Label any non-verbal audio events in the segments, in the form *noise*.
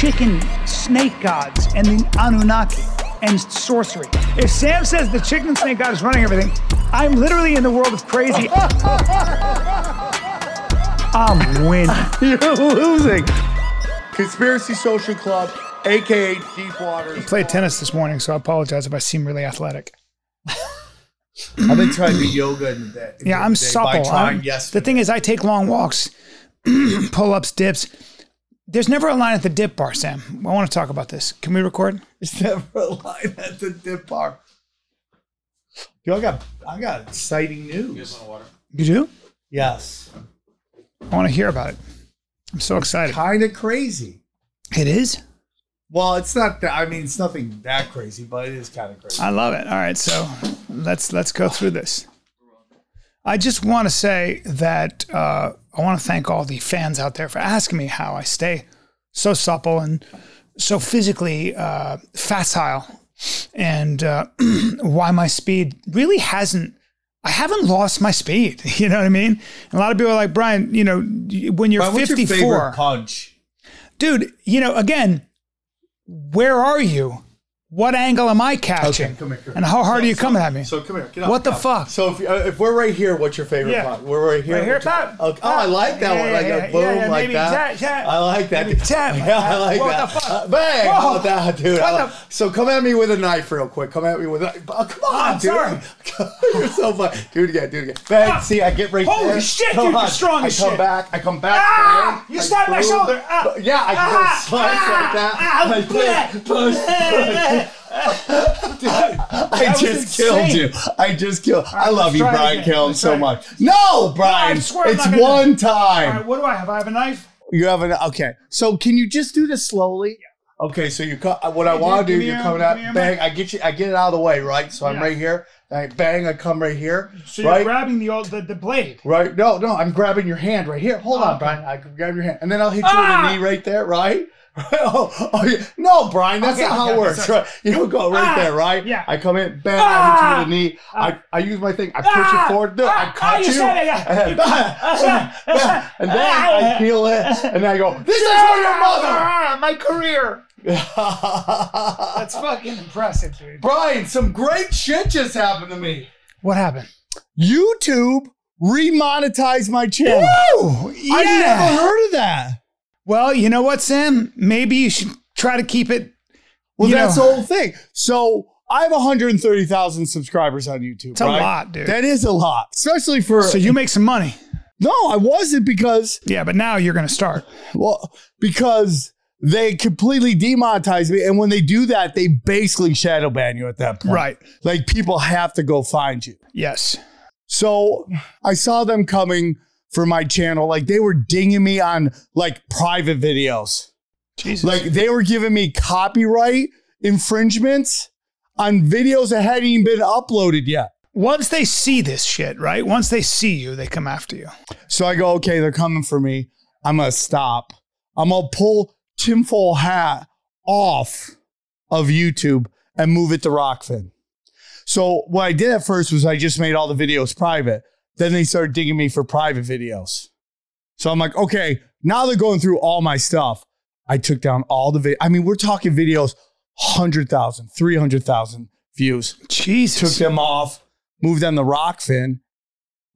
Chicken snake gods and the Anunnaki and sorcery. If Sam says the chicken snake god is running everything, I'm literally in the world of crazy. *laughs* I'm winning. *laughs* You're losing. Conspiracy Social Club, aka Deepwater. Played tennis this morning, so I apologize if I seem really athletic. I've been trying to do yoga in the day. in Yeah, the I'm supple. I'm- the thing is, I take long walks, *clears throat* pull ups, dips. There's never a line at the dip bar, Sam. I want to talk about this. Can we record? There's never a line at the dip bar. Yo, I got I got exciting news. You do? Yes. I want to hear about it. I'm so excited. Kind of crazy. It is? Well, it's not that I mean it's nothing that crazy, but it is kind of crazy. I love it. All right, so let's let's go through this. I just want to say that uh, I want to thank all the fans out there for asking me how I stay so supple and so physically uh, facile, and uh, *clears throat* why my speed really hasn't. I haven't lost my speed. *laughs* You know what I mean? And a lot of people are like Brian. You know, when you're Brian, what's your 54, favorite punch? dude. You know, again, where are you? What angle am I catching? Okay, come here, come here. And how hard are you So- coming at me? So come here. Get up, What the up. fuck? So if, uh, if we're right here, what's your favorite Yeah. punch? We're right here. Right here, your- tap. Okay. Oh, I like that Yeah, one. Like yeah, a boom, yeah, like maybe that. tap, tap. I like that. Maybe tap. *laughs* Yeah, I like What that. the fuck? Uh, bang! Whoa. How about that, dude? What like- the- so come at me with a knife real quick. Come at me with a knife. Oh, come on, I'm dude. sorry. *laughs* You're so fun. Do it again. Do it again. Bang! Ah. See, I get right Holy there. shit, Come dude, you're on. strong I come back. I come back. Ah! You I stabbed my shoulder. Ah! Yeah, I can Ah! go slice like that. Ah! I just killed you. I just killed. I love you, Brian. Killen, so much. No, Brian. I swear it's one time. right, what do I have? I have a knife. You have an okay. So can you just do this slowly? Okay, so you cut. What I want to do, you're your- coming out. Bang! I get you. I get it out of the way, right? So I'm right here. I bang! I come right here. So you're right. grabbing the old the, the blade. Right? No, no, I'm grabbing your hand right here. Hold Oh, on. Brian. I can grab your hand, and then I'll hit you Ah! with a knee right there, right? Oh, *laughs* oh, yeah. no, Brian, that's Okay, not how it works, sorry. right? You go right Ah! there, right? Yeah. I come in, bang, I hit you with a knee. I, I use my thing, I push Ah! it forward, no, I Ah! cut Ah, you you, said it, yeah. and then, and *laughs* *laughs* Ah! I feel it, and then I go, this is for your mother. Ah, my career. That's fucking impressive, dude. Brian, some great shit just happened to me. What happened? YouTube remonetized my channel. Oh, yeah. I've never heard of that. Well, you know what, Sam? Maybe you should try to keep it. Well, that's know, the whole thing. So I have 130,000 subscribers on YouTube. It's a lot, dude. That is a lot, especially for. So you make some money. no, I wasn't because Yeah, but now you're going to start. well because they completely demonetize me, and when they do that, they basically shadow ban you at that point. Right. Like people have to go find you. Yes. So I saw them coming for my channel. Like they were dinging me on like private videos. Jesus. Like they were giving me copyright infringements on videos that hadn't even been uploaded yet. once they see this shit, right? Once they see you, they come after you. So I go, okay, they're coming for me. I'm gonna stop. I'm gonna pull tinfoil hat off of YouTube and move it to Rokfin. So what I did at first was I just made all the videos private. Then they started digging me for private videos. So I'm like, okay, now they're going through all my stuff. I took down all the video. I mean, we're talking videos 100,000, 300,000 views. Jesus. Took them off, moved them to Rokfin.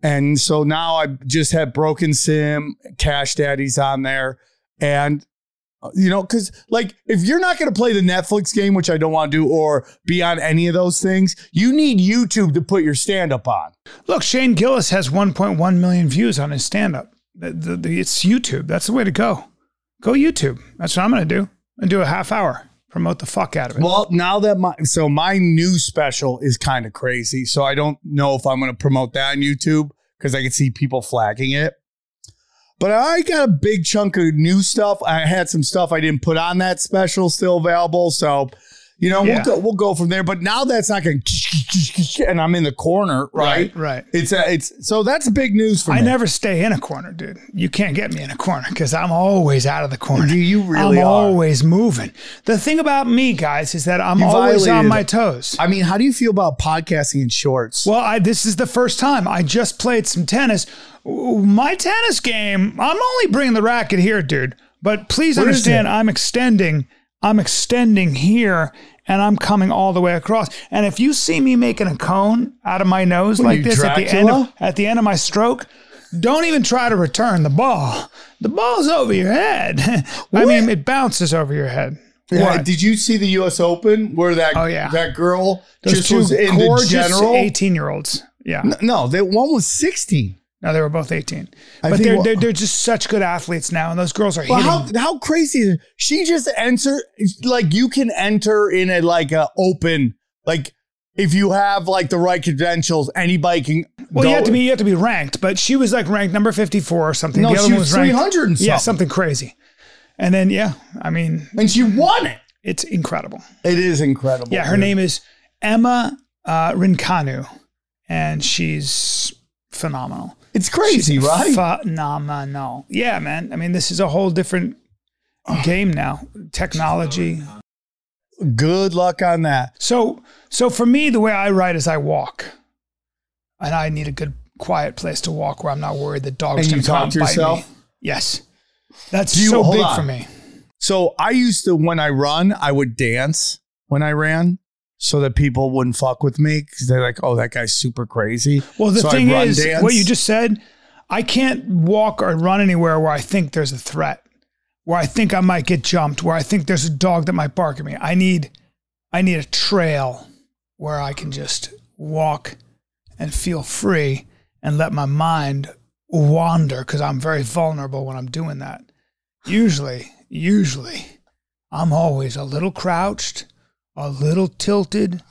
And so now I just have Broken Sim, Cash Daddies on there. And, you know, because like if you're not going to play the Netflix game, which I don't want to do, or be on any of those things, you need YouTube to put your stand up on. Look, Shane Gillis has 1.1 million views on his stand up. It's YouTube. That's the way to go. Go YouTube. That's what I'm going to do. And do a half hour. Promote the fuck out of it. Well, now that my so my new special is kind of crazy, so I don't know if I'm going to promote that on YouTube because I can see people flagging it. But I got a big chunk of new stuff. I had some stuff I didn't put on that special still available, so You know, Yeah. we'll go, we'll go from there. But now that's not going, and I'm in the corner, right? Right. It's a, it's so that's big news for I me. I never stay in a corner, dude. You can't get me in a corner because I'm always out of the corner. Do you really I'm are. always moving. The thing about me, guys, is that I'm You always on my toes. I mean, how do you feel about podcasting in shorts? Well, I, this is the first time I just played some tennis. My tennis game, I'm only bringing the racket here, dude. But please understand. I'm extending. I'm extending here, and I'm coming all the way across. And if you see me making a cone out of my nose What like this at the end of, at the end of my stroke, don't even try to return the ball. The ball's over your head. *laughs* I mean, it bounces over your head. Yeah, What? did you see the U.S. Open where that Oh, yeah. that girl Those just was in the general? 18 year olds. Yeah. No, that one was 16. No, they were both 18. I but they're, they're, they're just such good athletes now, and those girls are Well, hitting. how how crazy is it? She just enter like you can enter in a like a open like if you have like the right credentials, anybody can. well, go. you have to be you have to be ranked, but she was like ranked number 54 or something. No, the other she one was was ranked 300 and Yeah, something. something crazy. And then yeah, I mean, and she won it. it's incredible. It is incredible. Yeah, her dude. name is Emma uh, Raducanu, and she's phenomenal. It's crazy, right? Phenomenal. Yeah, man. I mean, this is a whole different game now. Technology. Good luck on that. So, so for me, the way I write is I walk, and I need a good, quiet place to walk where I'm not worried the dog's can going you to come to bite yourself? me. Yes, that's Do you- so big on. for me. So I used to when I run, I would dance when I ran. So that people wouldn't fuck with me because they're like, "Oh, that guy's super crazy." Well, the So thing is, dance. what you just said, I can't walk or run anywhere where I think there's a threat, where I think I might get jumped, where I think there's a dog that might bark at me. I need, I need a trail where I can just walk and feel free and let my mind wander because I'm very vulnerable when I'm doing that. Usually, usually, I'm always a little crouched, a little tilted,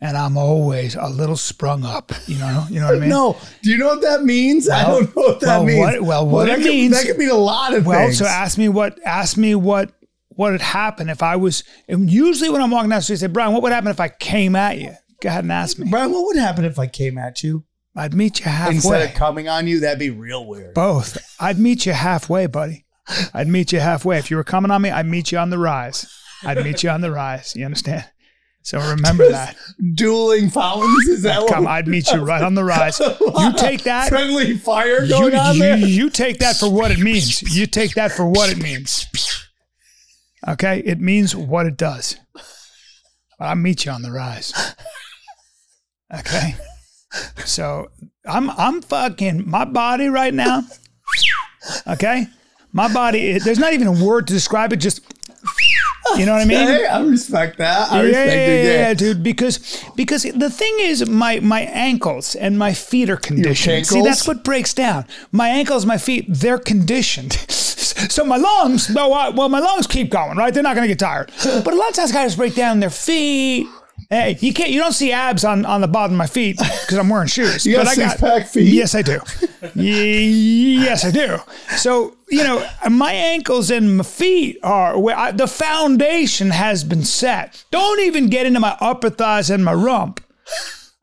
and I'm always a little sprung up. You know, you know what I mean? *laughs* No, do you know what that means? I don't know what that well, means. what- well, what that it could, means- that could mean a lot of Well, things. so ask me what ask me what what would happen if I was and usually when I'm walking down the street, I say, Brian, what would happen if I came at you? Go ahead and ask me. Brian, what would happen if I came at you I'd meet you halfway. instead of coming on you? That'd be real weird. Both. I'd meet you halfway, buddy. I'd meet you halfway. If you were coming on me, I'd meet you on the rise. I'd meet you on the rise. You understand? So remember that. Dueling fountains is that Come, what? I'd meet you right on the rise. *laughs* You take that. friendly fire You, going on you, there. you take that for what it means. You take that for what it means. Okay? It means what it does. I'll meet you on the rise. Okay? So I'm I'm fucking my body right now. Okay? My body, there's not even a word to describe it, just you know what I mean? Hey, I respect that. I yeah, respect yeah, it. yeah, Yeah. yeah, dude. Because because the thing is, my my ankles and my feet are conditioned. See, that's what breaks down. My ankles, my feet, they're conditioned. *laughs* so my lungs, well, well, my lungs keep going, right? They're not going to get tired. But a lot of times, guys break down their feet. Hey, you can't. You don't see abs on, on the bottom of my feet because I'm wearing shoes. You got but I got six-pack feet? Yes, I do. Yes, I do. So you know, my ankles and my feet are where I, the foundation has been set. Don't even get into my upper thighs and my rump.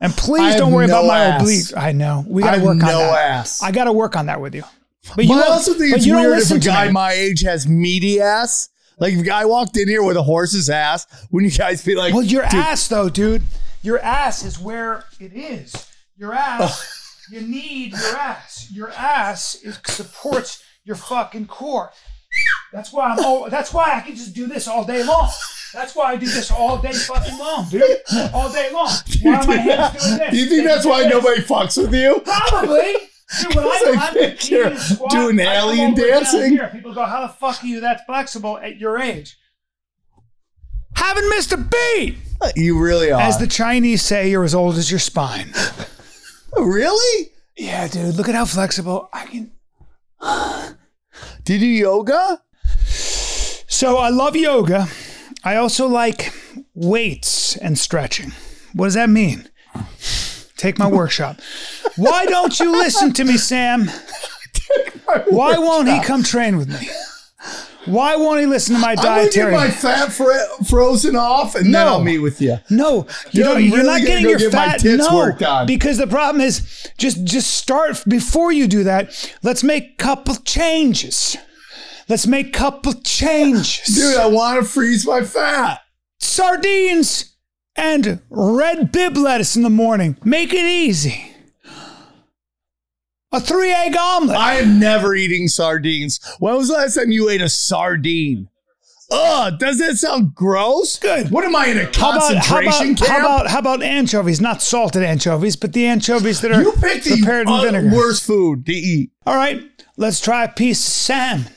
And please don't worry no about my obliques. I know we got I to work on no that. ass. I got to work on that with you. But But you I also think it's weird if a guy my age has meaty ass. Like if guy walked in here with a horse's ass, wouldn't you guys be like, Well, your ass, though, dude, your ass is where it is. Your ass, *laughs* you need your ass. Your ass is, supports your fucking core. That's why I'm. All, that's why I can just do this all day long. That's why I do this all day fucking long, dude. All day long. Why are my hands doing *laughs* this? Do you think They that's why this. nobody fucks with you? Probably. Dude, when *laughs* I, I'm picture squat, doing alien dancing. Here. People go, "How the fuck are you that flexible at your age?" Haven't missed a beat. Uh, you really are. As the Chinese say, you're as old as your spine. *laughs* really? Yeah, dude, look at how flexible I can. Do you do yoga? So I love yoga. I also like weights and stretching. What does that mean? Take my workshop. Why don't you listen to me, Sam? Why won't he come train with me? Why won't he listen to my I'm gonna get my fat fr- frozen off, and then I'll meet with you. No, you Dude, don't, I'm you're really not getting go your get fat. no, because the problem is just just start before you do that. Let's make couple changes. Let's make couple changes. Dude, I want to freeze my fat. Sardines and red bib lettuce in the morning. Make it easy. A three egg omelet. I am never eating sardines. When was the last time you ate a sardine? Ugh, does that sound gross? Good. What am I in a how about, how, concentration about, camp? how about how about anchovies? Not salted anchovies, but the anchovies that are you picked the prepared in uh, vinegar. worst food to eat. All right, let's try a piece of salmon.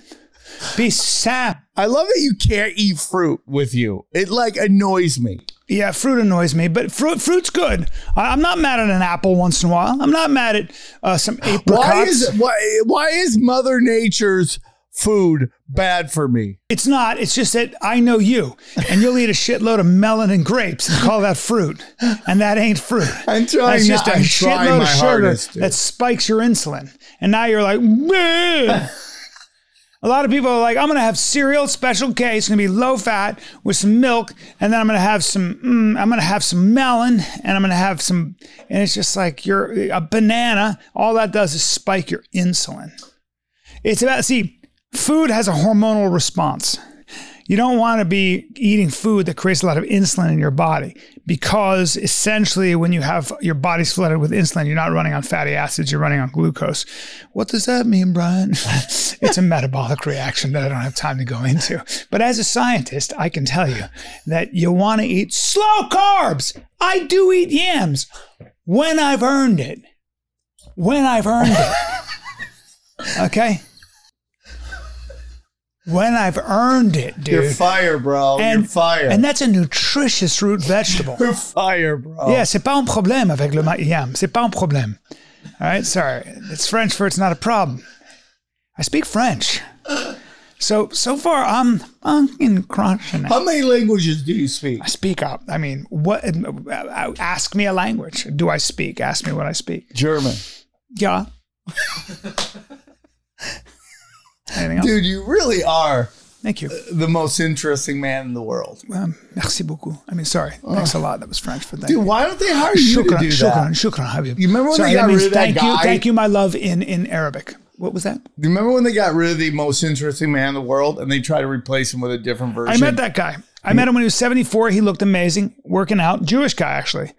Piece of salmon. I love that you can't eat fruit with you. It like annoys me. Yeah, fruit annoys me, but fruit fruit's good. I, I'm not mad at an apple once in a while. I'm not mad at uh, some apricots. Why is why why is Mother Nature's food bad for me? It's not. It's just that I know you, and you'll eat a shitload of melon and grapes and call that fruit, and that ain't fruit. *laughs* I'm trying That's just not- a I'm shitload of sugar hardest, that spikes your insulin, and now you're like. *laughs* A lot of people are like, I'm going to have cereal, special K. It's going to be low fat with some milk, and then I'm going to have some. Mm, I'm going to have some melon, and I'm going to have some. And it's just like you're a banana. All that does is spike your insulin. It's about see, food has a hormonal response. You don't want to be eating food that creates a lot of insulin in your body because essentially, when you have your body's flooded with insulin, you're not running on fatty acids, you're running on glucose. What does that mean, Brian? *laughs* it's a metabolic reaction that I don't have time to go into. But as a scientist, I can tell you that you want to eat slow carbs. I do eat yams when I've earned it. When I've earned it. *laughs* Okay? When I've earned it, dude. You're fire, bro. and, You're fire. and that's a nutritious root vegetable. *laughs* You're fire, bro. Yeah, c'est pas un problème avec le yam. C'est pas un problème. All right, sorry. It's French for it's not a problem. I speak French. So so far I'm I'm in crushing it. How many languages do you speak? I speak up. I mean, what? uh, Ask me a language. Do I speak? Ask me what I speak. German. Yeah. *laughs* Anything else? Dude, you really are Thank you. the most interesting man in the world. Um, merci beaucoup. I mean, sorry. Thanks a lot. That was French, but thank Dude, you. why don't they hire you to Shukran, do shukran, that? shukran, Habib. You remember when Sorry, they that got means rid of that thank you, guy? thank you, my love, in in Arabic. What was that? Do you remember when they got rid of the most interesting man in the world and they tried to replace him with a different version? I met that guy. I met him when he was 74. He looked amazing, working out. Jewish guy, actually,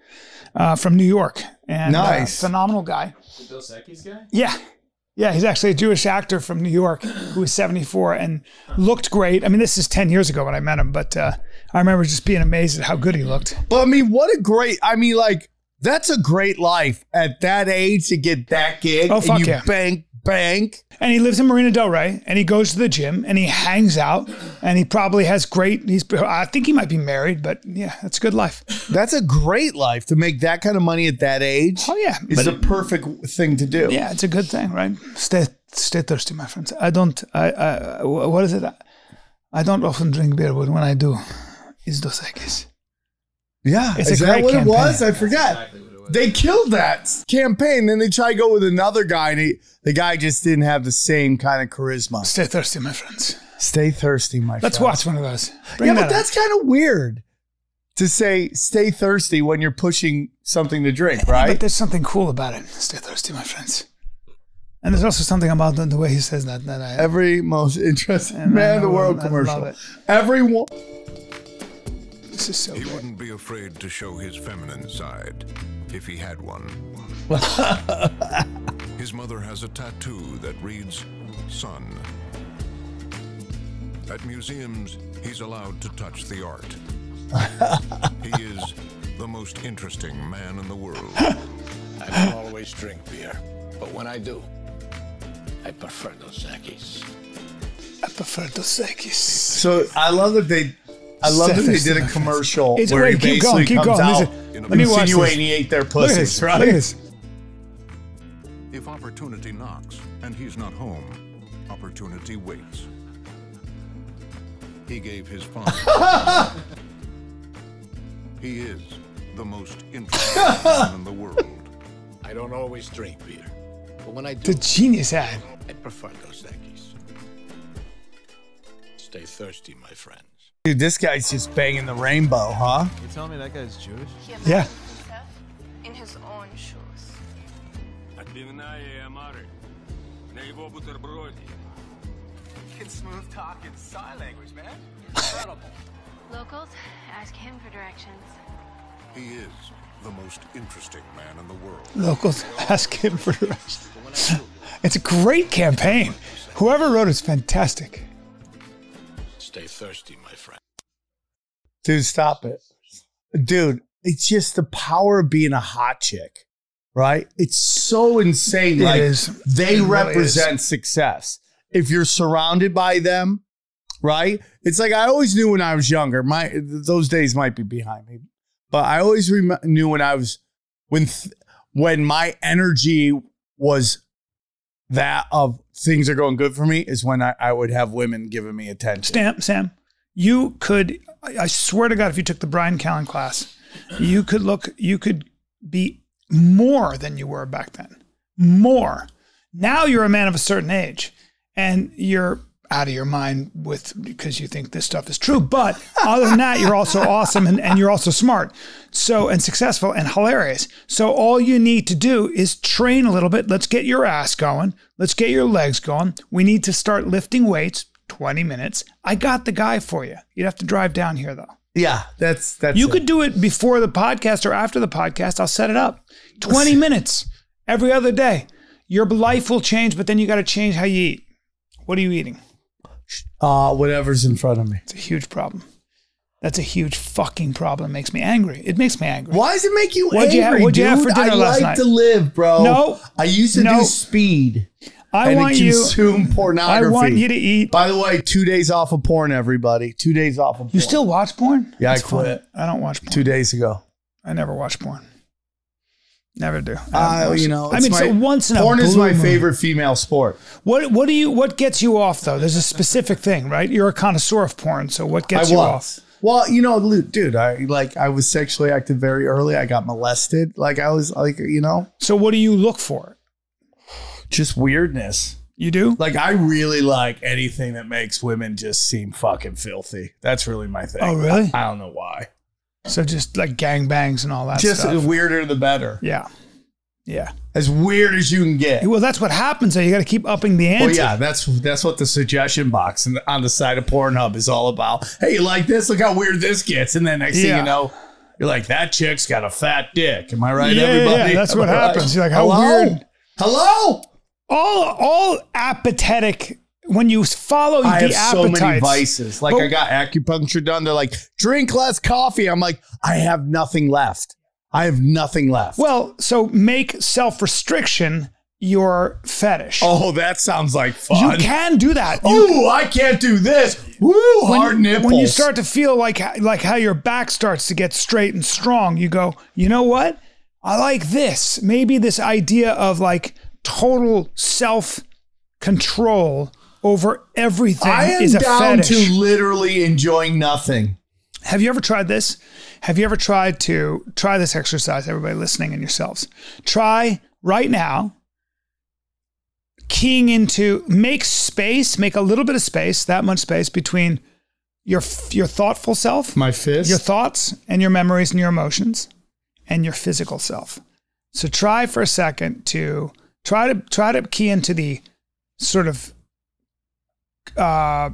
uh, from New York. And uh, Nice. phenomenal guy. The Dos Equis guy? Yeah. Yeah, he's actually a Jewish actor from New York who was 74 and looked great. I mean, this is 10 years ago when I met him, but uh, I remember just being amazed at how good he looked. But I mean, what a great, I mean, like, that's a great life at that age to get that gig. Oh, fuck and you yeah. bank, bank. And he lives in Marina Del Rey and he goes to the gym and he hangs out and he probably has great, he's, I think he might be married, but yeah, that's a good life. That's a great life to make that kind of money at that age. Oh, yeah. It's a perfect thing to do. Yeah, it's a good thing, right? Stay stay thirsty, my friends. I don't. I. I what is it? I don't often drink beer, but when I do, it's Dos Equis. Yeah. It's Is a that great what campaign. it was? I forgot. Exactly what it was. They killed that campaign. Then they try to go with another guy, and he, the guy just didn't have the same kind of charisma. Stay thirsty, my friends. Stay thirsty, my Let's friend. watch one of those. Bring Yeah, that but up. that's kind of weird to say stay thirsty when you're pushing something to drink, right? But there's something cool about it. Stay thirsty, my friends. And there's also something about the, the way he says that that I. Every most interesting man in the world I commercial. love. Everyone. This is so He good. wouldn't be afraid to show his feminine side if he had one. *laughs* his mother has a tattoo that reads Son. At museums, he's allowed to touch the art. *laughs* he is the most interesting man in the world. *laughs* I don't always drink beer, but when I do, I prefer Dos Equis. I prefer Dos Equis. So I love that they. I love that they did a commercial It's- where wait, he keep going, basically keep comes going. out Listen, let me watch this. insinuating he ate their Look pussies, this. right? Look at this. If opportunity knocks and he's not home, opportunity waits. He gave his father. *laughs* he is the most interesting man in the world. I don't always drink beer, but when I do, The genius ad. I prefer Dos Equis. Stay thirsty, my friends. Dude, this guy's just banging the rainbow, huh? You're telling me that guy's Jewish? Yeah. In his own shoes. Can smooth talk in sign language, man. Incredible. *laughs* Locals, ask him for directions. He is the most interesting man in the world. Locals, *laughs* ask him for directions. *laughs* It's a great campaign. Whoever wrote it's fantastic. Stay thirsty, man. Dude, stop it. Dude, it's just the power of being a hot chick, right? It's so insane. It like is. they It really represent success. If you're surrounded by them, right? It's like I always knew when I was younger. My those days might be behind me, but I always rem- knew when I was when th- when my energy was that of things are going good for me is when I, I would have women giving me attention. Stamp, Sam, you could, I swear to God, if you took the Brian Callen class, you could look, you could be more than you were back then. More. Now you're a man of a certain age and you're out of your mind with because you think this stuff is true. But other than that, you're also awesome and, and you're also smart. So and successful and hilarious. So all you need to do is train a little bit. Let's get your ass going. Let's get your legs going. We need to start lifting weights. 20 minutes. I got the guy for you. You'd have to drive down here though. Yeah, that's that's You it. could do it before the podcast or after the podcast. I'll set it up. 20 minutes every other day. Your life will change, but then you got to change how you eat. What are you eating? uh whatever's in front of me. It's a huge problem. That's a huge fucking problem. It makes me angry. It makes me angry. Why does it make you What'd you angry, what'd you have for dinner I last like night? to live, bro. No. I used to No. do speed I and want you. consume I pornography. want you to eat. By the way, two days off of porn, everybody. Two days off of porn. You still watch porn? Yeah, I That's funny. quit. I don't watch porn. two days ago. I never watch porn. Never do. I Uh, you it. know, I mean, my, so once in a porn is my moon. favorite female sport. What What do you? What gets you off though? There's a specific thing, right? You're a connoisseur of porn, so what gets I you was. off? Well, you know, dude, I like I was sexually active very early. I got molested. Like I was like, you know, So what do you look for? Just weirdness. You do? Like I really like anything that makes women just seem fucking filthy. That's really my thing. Oh, really? I, I don't know why. So just like gangbangs and all that Just stuff. the weirder the better. yeah, yeah. As weird as you can get. Well, that's what happens. So you got to keep upping the ante. Well, yeah, that's that's what the suggestion box on the side of Pornhub is all about. Hey, you like this? Look how weird this gets. And then next thing you know, you're like, that chick's got a fat dick. Am I right, Yeah, yeah, everybody? yeah, that's Am what *laughs* I right? happens. You're like, how Hello? weird. Hello? All all apathetic when you follow I the have so many vices. Like But- I got acupuncture done. They're like, drink less coffee. I'm like, I have nothing left. I have nothing left. Well, so make self restriction your fetish. oh, that sounds like fun. you can do that. Ooh, I can't do this. Woo, when, hard nipples. when you start to feel like like how your back starts to get straight and strong, you go, you know what? I like this. Maybe this idea of like total self control over everything I am is a down fetish. to literally enjoying nothing. Have you ever tried this? Have you ever tried to try this exercise, everybody listening and yourselves? Try right now keying into make space, make a little bit of space, that much space between your your thoughtful self, My fist. your thoughts and your memories and your emotions and your physical self. So try for a second to try to try to key into the sort of uh,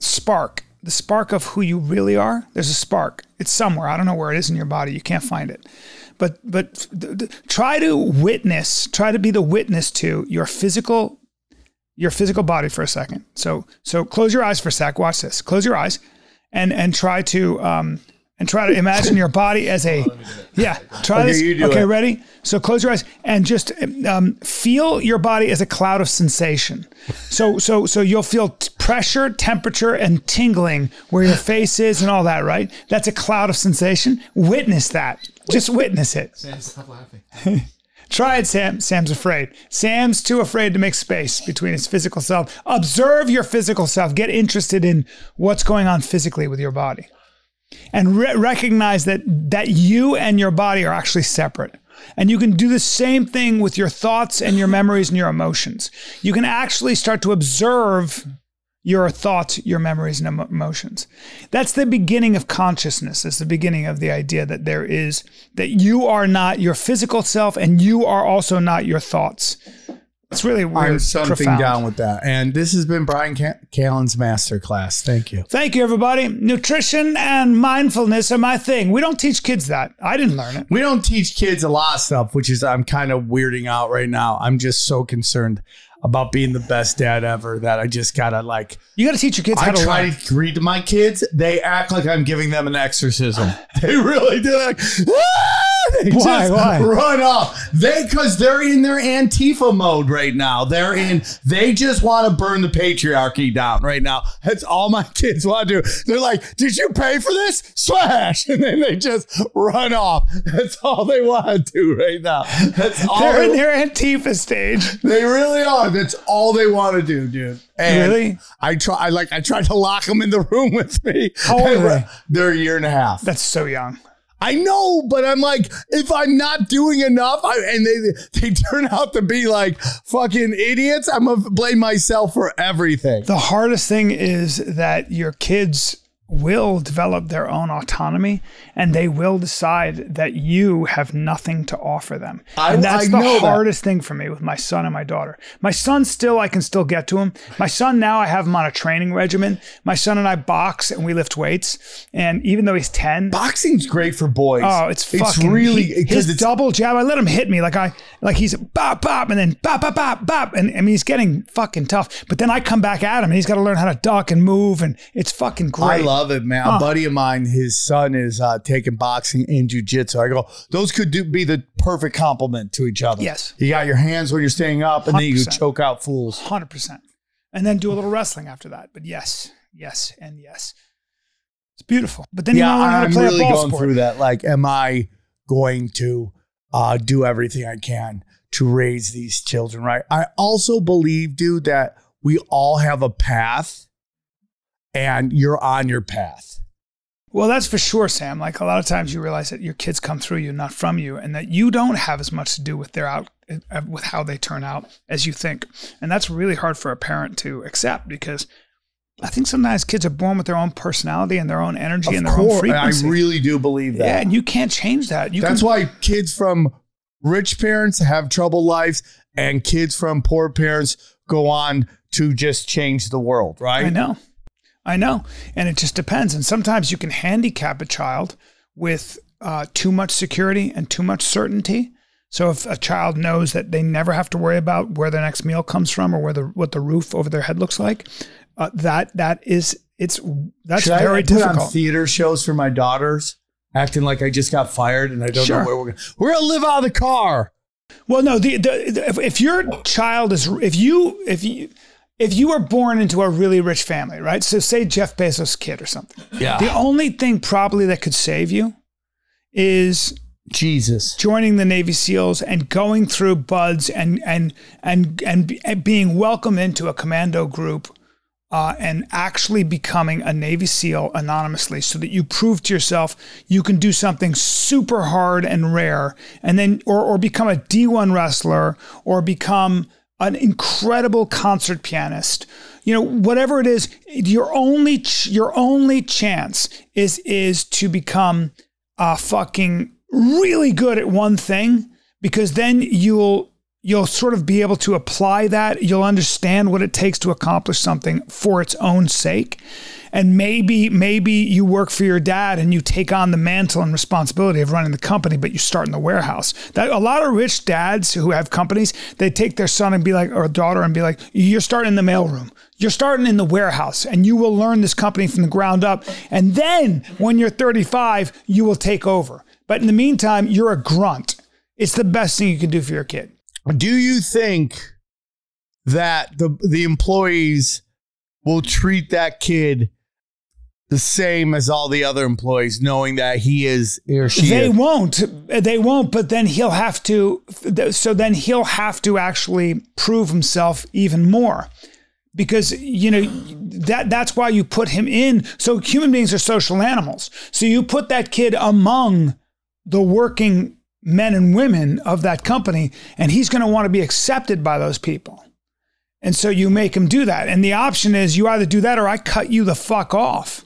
spark, the spark of who you really are. There's a spark. It's somewhere. I don't know where it is in your body. You can't find it. But but th- th- try to witness. Try to be the witness to your physical your physical body for a second. So so close your eyes for a sec. Watch this. Close your eyes and and try to um and try to imagine your body as a *laughs* yeah. Try Okay, this. okay, it. ready? So close your eyes and just um, feel your body as a cloud of sensation. So so so you'll feel t- pressure, temperature, and tingling where your face is and all that. Right? That's a cloud of sensation. Witness that. Just witness it. Sam, stop laughing. *laughs* Try it, Sam. Sam's afraid. Sam's too afraid to make space between his physical self. Observe your physical self. Get interested in what's going on physically with your body. And re- recognize that that you and your body are actually separate. And you can do the same thing with your thoughts and your memories and your emotions. You can actually start to observe your thoughts, your memories, and emotions. That's the beginning of consciousness. It's the beginning of the idea that there is, that you are not your physical self and you are also not your thoughts. It's really weird. I'm something profound. down with that. And this has been Brian Ca- Callen's masterclass. Thank you. Thank you, everybody. Nutrition and mindfulness are my thing. We don't teach kids that. I didn't learn it. We don't teach kids a lot of stuff, which is I'm kind of weirding out right now. I'm just so concerned about being the best dad ever that I just gotta like. You got to teach your kids I to try learn. to read to my kids. They act like I'm giving them an exorcism. *sighs* They really do. Like, "Ah!" *laughs* they Why? just Why? run off. They because they're in their Antifa mode right now. They're in. They just want to burn the patriarchy down right now. That's all my *laughs* kids want to do. They're like, "Did you pay for this?" Slash, *laughs* and then they just run off. That's all they want to do right now. That's all. They're in their Antifa stage. they really are. That's all they want to do, dude. And Really? I try. I like. I tried to lock them in the room with me. How old are they? They're a year and a half. That's so young. I know, but I'm like, if I'm not doing enough, I, and they they *laughs* turn out to be like fucking idiots, I'm gonna blame myself for everything. The hardest thing is that your kids will develop their own autonomy and they will decide that you have nothing to offer them. I- and that's I the know that. hardest thing for me with my son and my daughter. My son still I can still get to him. My son now I have him on a training regimen. My son and I box and we lift weights. And even though he's 10, Boxing's great for boys. Oh, it's fucking it's really he- because his it's double jab. I let him hit me like I like he's bop bop and then bop bop bop bop and I mean he's getting fucking tough. But then I come back at him and he's got to learn how to duck and move and it's fucking great. Love it, man. A buddy of mine, his son is uh, taking boxing and jujitsu. I go, those could do, be the perfect complement to each other. Yes. You got your hands when you're staying up, and then you choke out fools. hundred percent, and then do a little wrestling after that. But yes, yes, and yes, it's beautiful. But then yeah, you want to learn how I'm really going sport. through that. Like, am I going to uh, do everything I can to raise these children right? I also believe, dude, that we all have a path, and you're on your path. Well, that's for sure, Sam. Like a lot of times, you realize that your kids come through you, not from you, and that you don't have as much to do with their out, uh, with how they turn out as you think, and that's really hard for a parent to accept because I think sometimes kids are born with their own personality and their own energy and Of their own course, I really do believe that. yeah, and you can't change that. You That's can, why kids from rich parents have troubled lives, and kids from poor parents go on to just change the world, right? I know. I know. And it just depends. And sometimes you can handicap a child with uh, too much security and too much certainty. So if a child knows that they never have to worry about where their next meal comes from or where the what the roof over their head looks like, uh, that that is it's that's Should very I put on theater shows for my daughters, acting like I just got fired and I don't Sure. know where we're going. We're gonna live out of the car. Well, no, the, the, the if, if your child is if you if you if you were born into a really rich family, right? So say Jeff Bezos' kid or something. Yeah. The only thing probably that could save you is Jesus. joining the Navy SEALs and going through BUD/S and and and and, and being welcomed into a commando group uh, and actually becoming a Navy SEAL anonymously, so that you prove to yourself you can do something super hard and rare, and then or or become a D1 wrestler or become an incredible concert pianist. You know, whatever it is, your only ch- your only chance is is to become uh, fucking really good at one thing because then you'll you'll sort of be able to apply that you'll understand what it takes to accomplish something for its own sake and maybe maybe you work for your dad and you take on the mantle and responsibility of running the company but you start in the warehouse that a lot of rich dads who have companies they take their son and be like or daughter and be like you're starting in the mailroom you're starting in the warehouse and you will learn this company from the ground up. And then when you're 35, you will take over. But in the meantime, you're a grunt. It's the best thing you can do for your kid. Do you think that the the employees will treat that kid the same as all the other employees, knowing that he is or she They is? won't. They won't. But then he'll have to. So then he'll have to actually prove himself even more, because you know that that's why you put him in. So human beings are social animals. So you put that kid among the working men and women of that company, and he's going to want to be accepted by those people. And so you make him do that. And the option is you either do that or I cut you the fuck off.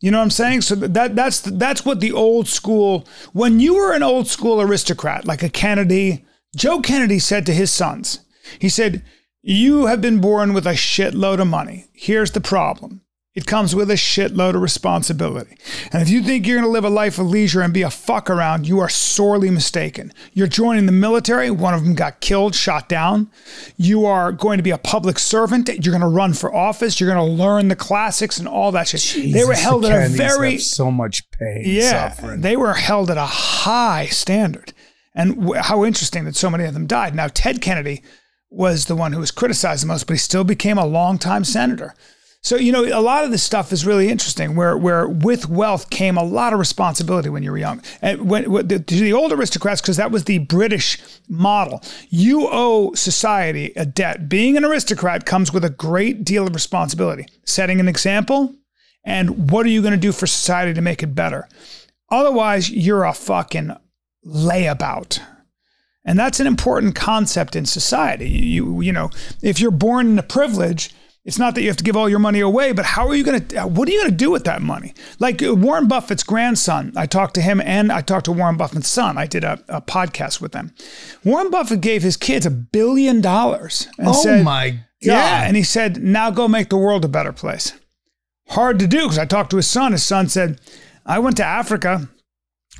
You know what I'm saying? So that that's that's what the old school when you were an old school aristocrat like a Kennedy, Joe Kennedy said to his sons. He said, "You have been born with a shitload of money. Here's the problem. It comes with a shitload of responsibility. And if you think you're going to live a life of leisure and be a fuck around, you are sorely mistaken. You're joining the military. One of them got killed, shot down. You are going to be a public servant. You're going to run for office. You're going to learn the classics and all that shit. they were held the at a very so much pain, yeah, suffering. they were held at a high standard. And w- how interesting that so many of them died. Now, Ted Kennedy was the one who was criticized the most, but he still became a longtime senator. So, you know, a lot of this stuff is really interesting where, where with wealth came a lot of responsibility when you were young. And when, when the, to the old aristocrats, because that was the British model, you owe society a debt. Being an aristocrat comes with a great deal of responsibility, setting an example, and what are you going to do for society to make it better? Otherwise, you're a fucking layabout. And that's an important concept in society. You, you know, if you're born in a privilege, it's not that you have to give all your money away, but how are you going to, what are you going to do with that money? Like uh, Warren Buffett's grandson, I talked to him and I talked to Warren Buffett's son. I did a, a podcast with them. Warren Buffett gave his kids a billion dollars Oh said, my God. yeah. And he said, now go make the world a better place. Hard to do because I talked to his son. His son said, I went to Africa.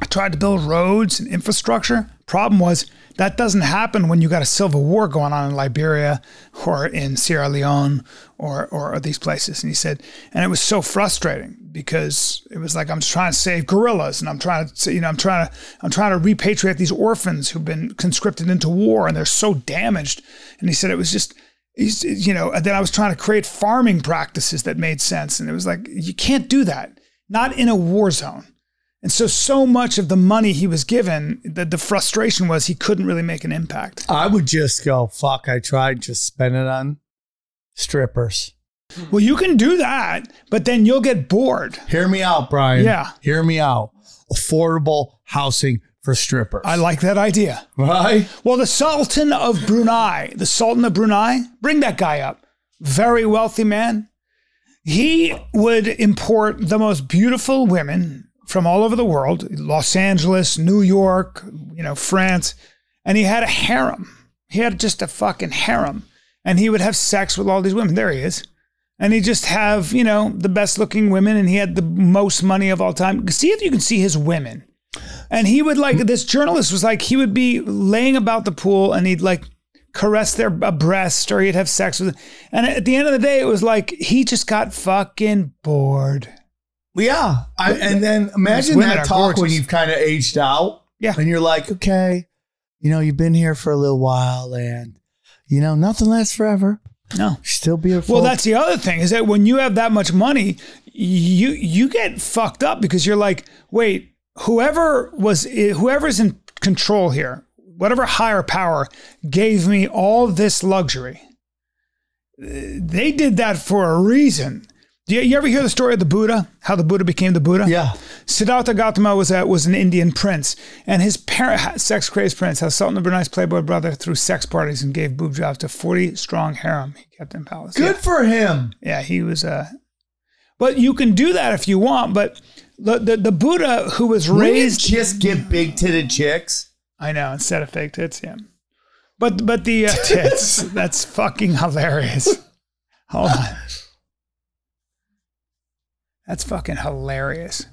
I tried to build roads and infrastructure. Problem was, that doesn't happen when you got a civil war going on in Liberia or in Sierra Leone or, or these places. And he said, and it was so frustrating because it was like I'm trying to save gorillas and I'm trying to, you know, I'm trying to, I'm trying to repatriate these orphans who've been conscripted into war and they're so damaged. And he said it was just, he's, you know, then I was trying to create farming practices that made sense. And it was like, you can't do that, not in a war zone. And so, so much of the money he was given, the, the frustration was he couldn't really make an impact. I would just go, fuck, I tried, just spend it on strippers. Well, you can do that, but then you'll get bored. Hear me out, Brian. Yeah. Hear me out. Affordable housing for strippers. I like that idea. right? Well, the Sultan of Brunei, the Sultan of Brunei, bring that guy up. Very wealthy man. He would import the most beautiful women from all over the world Los Angeles, New York, you know, France. And he had a harem. He had just a fucking harem. And he would have sex with all these women. There he is. And he'd just have, you know, the best looking women. And he had the most money of all time. See if you can see his women. And he would like, this journalist was like, he would be laying about the pool and he'd like caress their breast or he'd have sex with. And at the end of the day, it was like, he just got fucking bored. Yeah. I, and then imagine women that are talk when gorgeous. you've kind of aged out. Yeah. And you're like, okay, you know, you've been here for a little while and, you know, nothing lasts forever. No. Still beautiful. Well, that's the other thing is that when you have that much money, you you get fucked up because you're like, wait, whoever was whoever's in control here, whatever higher power gave me all this luxury, they did that for a reason. Do you, you ever hear the story of the Buddha? How the Buddha became the Buddha? Yeah. Siddhartha Gautama was a, was an Indian prince, and his parent, sex crazed prince, how Sultan of Brunei's playboy brother threw sex parties and gave boob jobs to forty strong harem he kept in palace. Good Yeah. for him. Yeah, he was Uh, but you can do that if you want. But the the, the Buddha who was Raised raised, just get big titted chicks. I know, instead of fake tits, yeah. But but the uh, *laughs* tits, that's fucking hilarious. Hold on, that's fucking hilarious.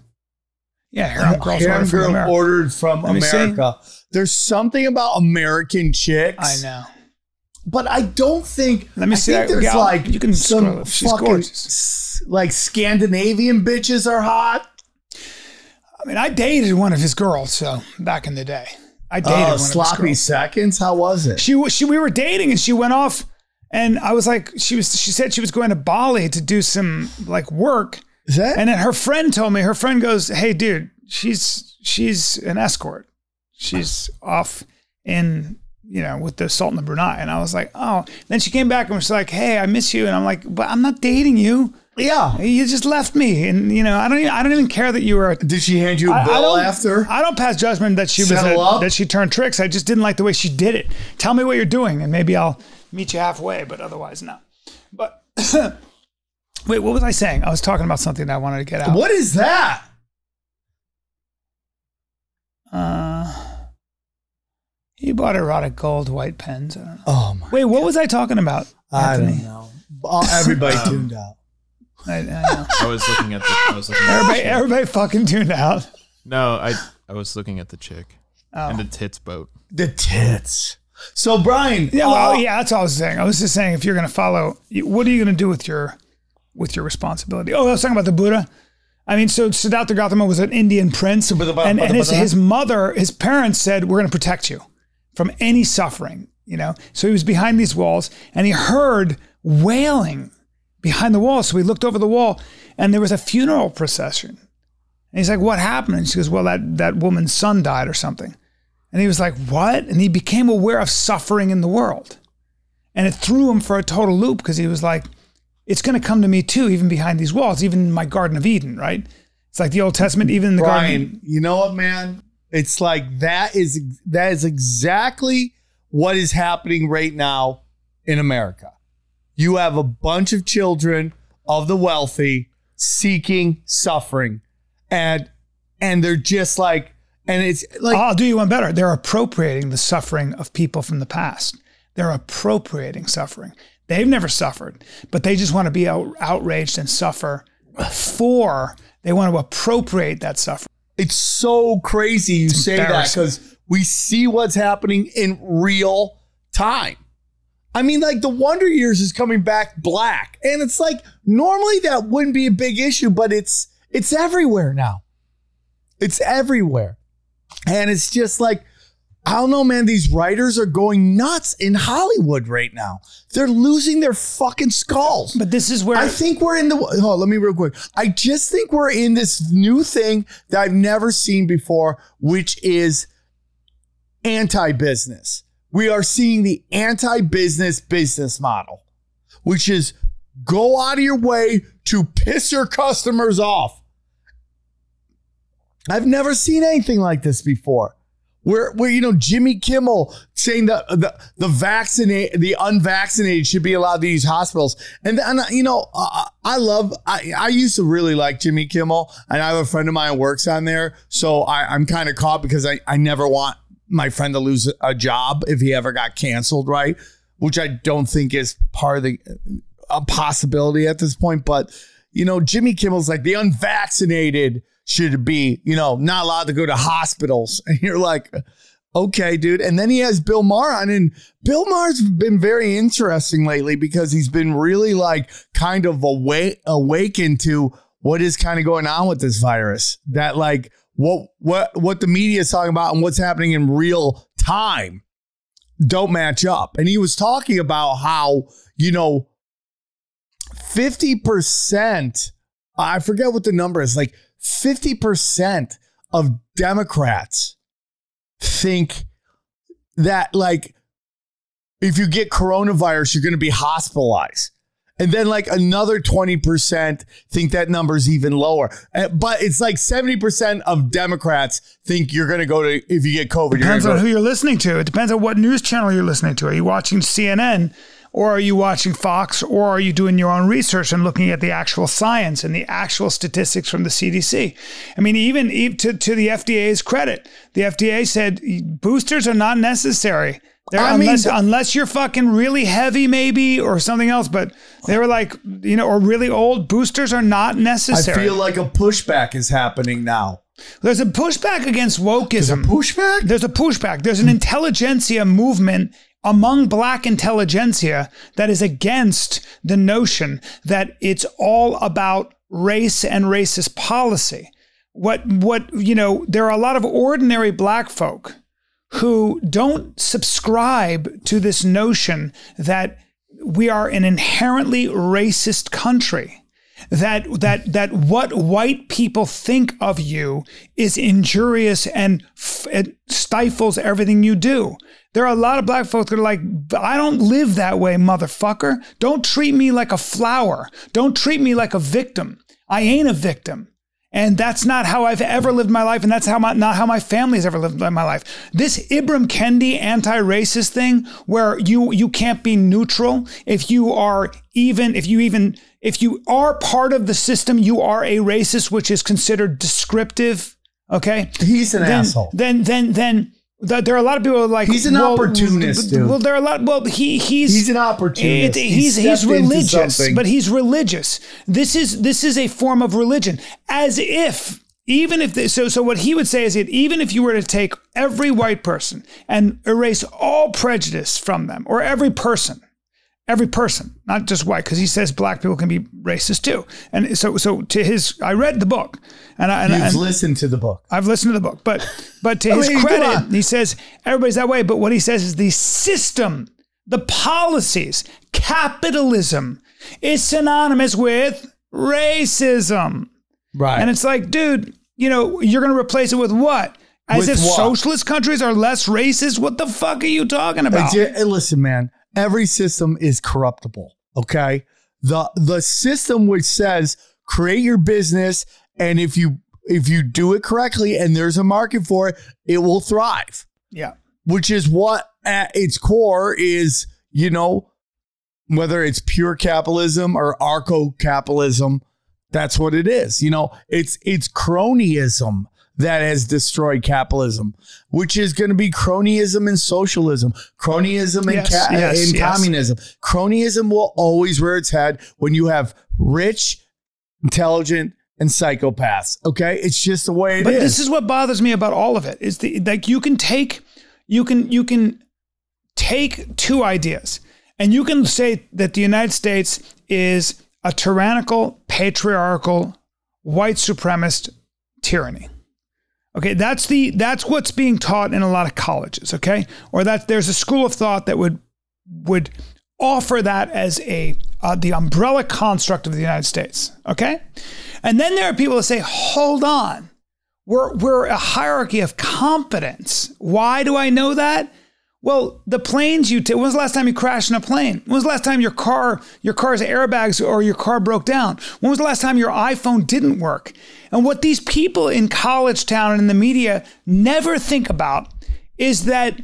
Yeah, harem girls Harem ordered from girl America. ordered from Let. America. There's something about American chicks. I know. But I don't think. Let me I see think that. There's Yeah, like you can some scroll up. She's fucking like Scandinavian bitches are hot. I mean, I dated one of his girls, so back in the day, I dated Oh, one of his sloppy girls. seconds. How was it? she was she we were dating and she went off and I was like she was she said she was going to Bali to do some like work Is that? and then her friend told me her friend goes hey dude she's she's an escort she's off in you know with the Sultan of Brunei and I was like oh then she came back and was like hey I miss you and I'm like but I'm not dating you yeah. you just left me and you know I don't even, I don't even care that you were a Did she hand you a I- I bill don't- after? I don't pass judgment that she was a, that she turned tricks. I just didn't like the way she did it. Tell me what you're doing, and maybe I'll meet you halfway, but otherwise no. But *laughs* wait, what was I saying? I was talking about something that I wanted to get out. What is that? Uh, he bought erotic gold white pens. I don't know. Oh my! Wait, what was I talking about? I Anthony? don't know. Oh, Everybody tuned out. I, I know. I was looking at the. I was looking at everybody, chick. everybody fucking tuned out. No, I I was looking at the chick Oh. and the tits boat. The tits. So Brian, Yeah, well, uh, yeah, that's all I was saying. I was just saying, if you're going to follow, what are you going to do with your with your responsibility? Oh, I was talking about the Buddha. I mean, so Siddhartha Gautama was an Indian prince, and, and his, his mother, his parents said, "We're going to protect you from any suffering." You know, so he was behind these walls, and he heard wailing behind the wall. So he looked over the wall, and there was a funeral procession. And he's like, "What happened?" And she goes, "Well, that that woman's son died or something." And he was like, What? And he became aware of suffering in the world. And it threw him for a total loop because he was like, It's going to come to me too, even behind these walls, even in my Garden of Eden, right? It's like the Old Testament, even in the Garden. Brian, you know what, man? It's like that is that is exactly what is happening right now in America. You have a bunch of children of the wealthy seeking suffering, and and they're just like, and it's like I'll do you one better. They're appropriating the suffering of people from the past. They're appropriating suffering. They've never suffered, but they just want to be out, outraged and suffer for, they want to appropriate that suffering. It's so crazy you say that because we see what's happening in real time. I mean, like the Wonder Years is coming back black, and it's like normally that wouldn't be a big issue, but it's it's everywhere now. It's everywhere, and it's just like I don't know, man. These writers are going nuts in Hollywood right now. They're losing their fucking skulls. But this is where I think we're in the. Oh, let me real quick. I just think we're in this new thing that I've never seen before, which is anti-business. We are seeing the anti-business business model, which is go out of your way to piss your customers off. I've never seen anything like this before. Where, where you know Jimmy Kimmel saying that the the vaccinate the unvaccinated should be allowed to use hospitals, and and you know uh, I love I I used to really like Jimmy Kimmel, and I have a friend of mine who works on there, so I, I'm kind of caught because I I never want my friend to lose a job if he ever got canceled, right? Which I don't think is part of the a possibility at this point, but you know Jimmy Kimmel's like the unvaccinated should be, you know, not allowed to go to hospitals. *laughs* And you're like, okay, dude. And then he has Bill Maher on, and Bill Maher's been very interesting lately because he's been really like kind of awake, awakened to what is kind of going on with this virus. That like what what what the media is talking about and what's happening in real time don't match up. And he was talking about how, you know, 50%, I forget what the number is, like 50% of Democrats think that, like, if you get coronavirus, you're going to be hospitalized. And then, like, another 20% think that number's even lower. Uh, But it's like 70% of Democrats think you're going to go to, if you get COVID, you're depends on who you're listening to. It depends on what news channel you're listening to. Are you watching CNN or are you watching Fox or are you doing your own research and looking at the actual science and the actual statistics from the CDC? I mean, even, even to, to the FDA's credit, the FDA said boosters are not necessary. They're, I unless, but- unless you're fucking really heavy, maybe, or something else. But they were like, you know, or really old, boosters are not necessary. I feel like a pushback is happening now. There's a pushback against wokeism. There's a pushback? There's a pushback. There's an intelligentsia movement among black intelligentsia that is against the notion that it's all about race and racist policy. What what you know, there are a lot of ordinary black folk who don't subscribe to this notion that we are an inherently racist country that that that what white people think of you is injurious and f- stifles everything you do. There are a lot of black folks that are like, I don't live that way, motherfucker. Don't treat me like a flower. Don't treat me like a victim. I ain't a victim. And that's not how I've ever lived my life, and that's how my, not how my family's ever lived my life. This Ibram Kendi anti-racist thing, where you you can't be neutral if you are even if you even if you are part of the system, you are a racist, which is considered descriptive. Okay, He's an then, asshole. Then then then. Th- There are a lot of people like He's an well, opportunist. Well, there are a lot. Well, he he's He's an opportunist. it- He he's he's religious, but he's religious. This is this is a form of religion, as if even if the, so so what he would say is that even if you were to take every white person and erase all prejudice from them, or every person, every person, not just white, because he says black people can be racist too. And so so to his, I read the book, and I and, You've and listened to the book. I've listened to the book, but but to *laughs* his mean, credit, he says everybody's that way. But what he says is the system, the policies, capitalism is synonymous with racism. Right. And it's like, dude, you know, you're going to replace it with what? As With if what? socialist countries are less racist? What the fuck are you talking about? Listen, man. Every system is corruptible. Okay. The the system which says create your business, and if you if you do it correctly and there's a market for it, it will thrive. Yeah. Which is what at its core is, you know, whether it's pure capitalism or arco capitalism, that's what it is. You know, it's it's cronyism that has destroyed capitalism, which is going to be cronyism and socialism, cronyism and, Yes, ca- yes, and yes. communism. Cronyism will always rear its head when you have rich, intelligent, and psychopaths. Okay, it's just the way it is. but this is what bothers me about all of it is the like you can take you can you can take two ideas and you can say that the United States is a tyrannical, patriarchal, white supremacist tyranny. Okay, that's the that's what's being taught in a lot of colleges, okay? Or that there's a school of thought that would would offer that as a uh, the umbrella construct of the United States, okay? And then there are people that say, "Hold on. We're we're a hierarchy of competence. Why do I know that? Well, the planes you take. When was the last time you crashed in a plane? When was the last time your car, your car's airbags or your car broke down? When was the last time your iPhone didn't work? And what these people in college town and in the media never think about is that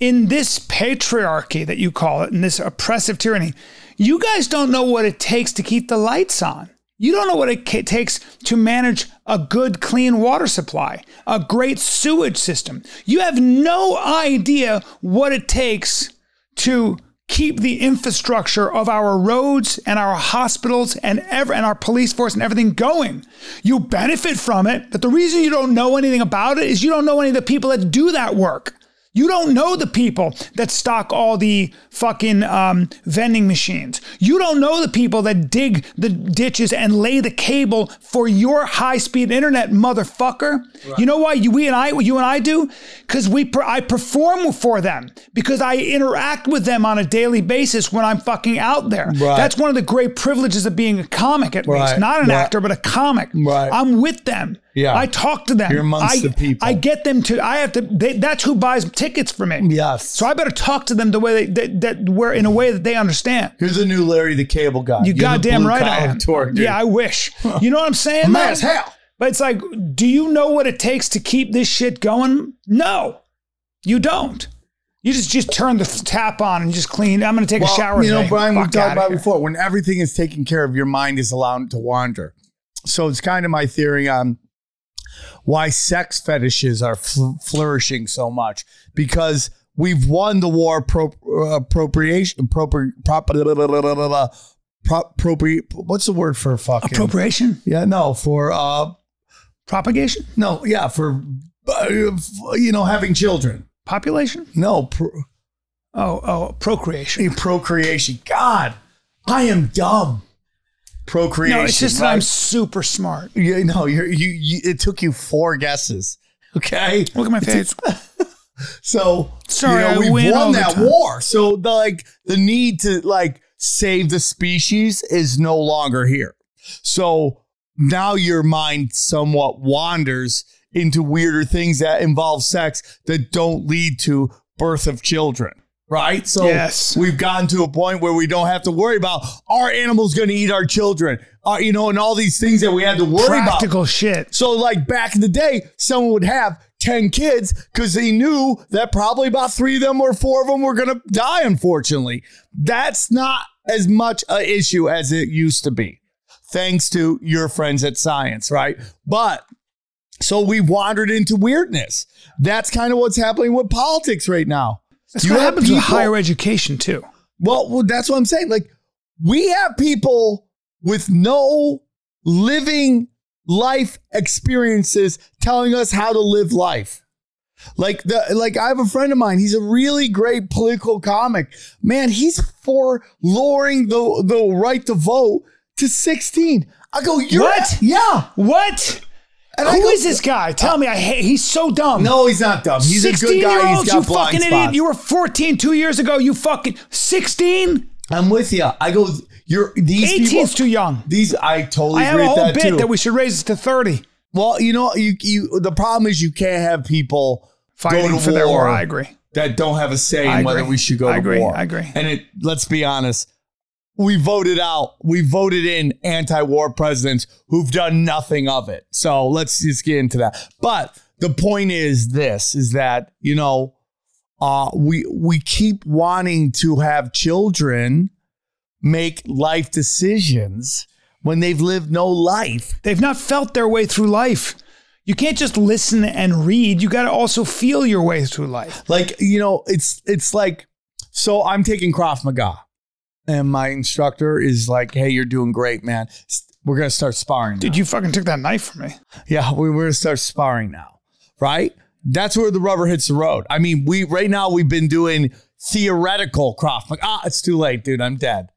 in this patriarchy that you call it, in this oppressive tyranny, you guys don't know what it takes to keep the lights on. You don't know what it takes to manage a good, clean water supply, a great sewage system. You have no idea what it takes to keep the infrastructure of our roads and our hospitals and ever and our police force and everything going. You benefit from it, but the reason you don't know anything about it is you don't know any of the people that do that work. You don't know the people that stock all the fucking um, vending machines. You don't know the people that dig the ditches and lay the cable for your high-speed internet, motherfucker. You know why you, we and I, you and I do? Because we, per, I perform for them because I interact with them on a daily basis when I'm fucking out there. Right. That's one of the great privileges of being a comic, at Right. least, not an Right. actor, but a comic. Right. I'm with them. Yeah. I talk to them. You're amongst I, the people. I get them to. I have to. They, that's who buys tickets for me. Yes. So I better talk to them the way they that, that where in a way that they understand. Here's a new Larry the Cable Guy. You You're goddamn right I am. tour, yeah, I wish. You know what I'm saying? Mad as hell. But it's like, do you know what it takes to keep this shit going? No, you don't. You just just turn the tap on and just clean. I'm going to take Well, a shower. You know, today. Brian, we've talked about before. When everything is taken care of, your mind is allowed to wander. So it's kind of my theory on why sex fetishes are fl- flourishing so much because we've won the war pro- uh, appropriation propri- prop- prop- what's the word for fucking? Appropriation, yeah no for uh propagation, no yeah for uh, you know having children. Population. no pro- Oh, oh, procreation. procreation god i am dumb procreation No, it's just that I'm super smart. You know, you're, you, you. It took you four guesses. Okay. Look at my face. *laughs* So Sorry, you know, win all won that war. So the like the need to like save the species is no longer here. So now your mind somewhat wanders into weirder things that involve sex that don't lead to birth of children. Right? So Yes. we've gotten to a point where we don't have to worry about our animals going to eat our children, uh, you know, and all these things that we had to worry about. Practical shit. So, like back in the day, someone would have 10 kids because they knew that probably about three of them or four of them were going to die, unfortunately. That's not as much an issue as it used to be, thanks to your friends at science, right? But so we've wandered into weirdness. That's kind of what's happening with politics right now. That's You have happens with people- higher education too. well, well, that's what I'm saying. Like, we have people with no living life experiences telling us how to live life. Like the like I have a friend of mine, he's a really great political comic. Man, he's for lowering the the right to vote to 16. I go, you're What? yeah. What? And Who I is this guy? Tell me. I hate. He's so dumb. No, he's not dumb. He's a good guy. He's 16-year-olds, got you blind fucking spots. idiot. You were 14 two years ago. You fucking 16. I'm with you. I go, you're these 18's people. too young. These I totally I have agree a whole that bit too. that we should raise it to 30. Well, you know, you you the problem is you can't have people Fighting go for their war. I agree. that don't have a say I in whether we should go I to agree. war. I agree. And it let's be honest, we voted out, we voted in anti-war presidents who've done nothing of it. So let's just get into that. But the point is this is that, you know, uh we we keep wanting to have children make life decisions when they've lived no life. They've not felt their way through life. You can't just listen and read. You got to also feel your way through life. Like, you know, it's it's like so I'm taking Krav Maga. And my instructor is like, "Hey, you're doing great, man. We're going to start sparring." Dude, now." you fucking took that knife from me. Yeah, we- we're to start sparring now. Right? That's where the rubber hits the road. I mean, we right now we've been doing theoretical Krav. Like, Ah, it's too late, dude. I'm dead.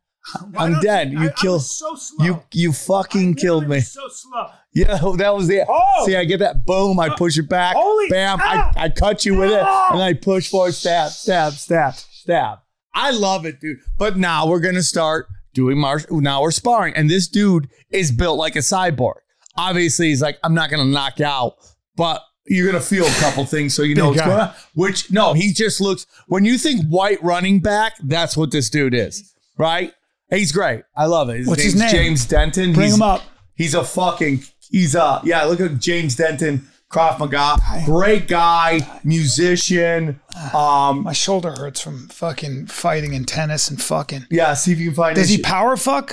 I'm dead. You killed So you you fucking killed me. So slow. Yeah, *laughs* that was the. Oh! See, I get that boom. I push it back. Holy- bam! ah! I, I cut you with it, and I push forward, stab, stab, stab, stab. I love it, dude. But now we're gonna start doing martial. Now we're sparring, and this dude is built like a cyborg. Obviously, he's like, I'm not gonna knock you out, but you're gonna feel a couple things, so you *laughs* know Big what's guy. going on. Which no, he just looks. When you think white running back, that's what this dude is, right? He's great. I love it. What's his name? James Denton. Bring He's- him up. He's a fucking. He's a yeah. Look at James Denton, Krav Maga, great guy, musician. Um, My shoulder hurts from fucking fighting in tennis and fucking. yeah. See if you can find. Does he shit. power fuck?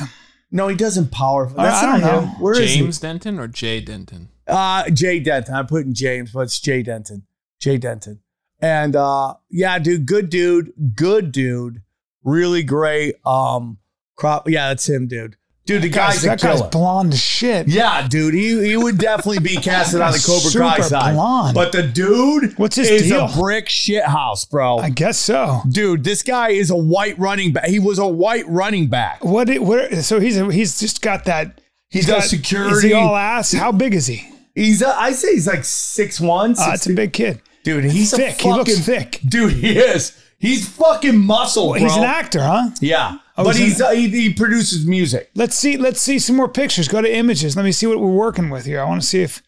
No, he doesn't power. Fuck. That's I not don't know. him. Where is James Denton or Jay Denton? he? Uh, Jay Denton. I'm putting James, but it's Jay Denton. Jay Denton. And uh, yeah, dude, good dude, good dude, really great. Um, crop. Yeah, that's him, dude. Dude, the guy's that guy's blonde as shit. Yeah, dude, he, he would definitely be casted on the Cobra Kai Super side. blonde. But the dude What's his is deal? a brick shit house, bro. I guess so. dude, this guy is a white running back. He was a white running back. What? It, what? So he's a, he's just got that. He he's does got- security. Is he all ass? How big is he? He's a, I say he's like six one. Uh, it's a big kid. dude. He's thick. A He looks thick. Dude, he is. He's fucking muscle, bro. He's an actor, huh? Yeah, Oh, but he's he's an- uh, he, he produces music. Let's see. Let's see some more pictures. Go to images. Let me see what we're working with here. I want to see if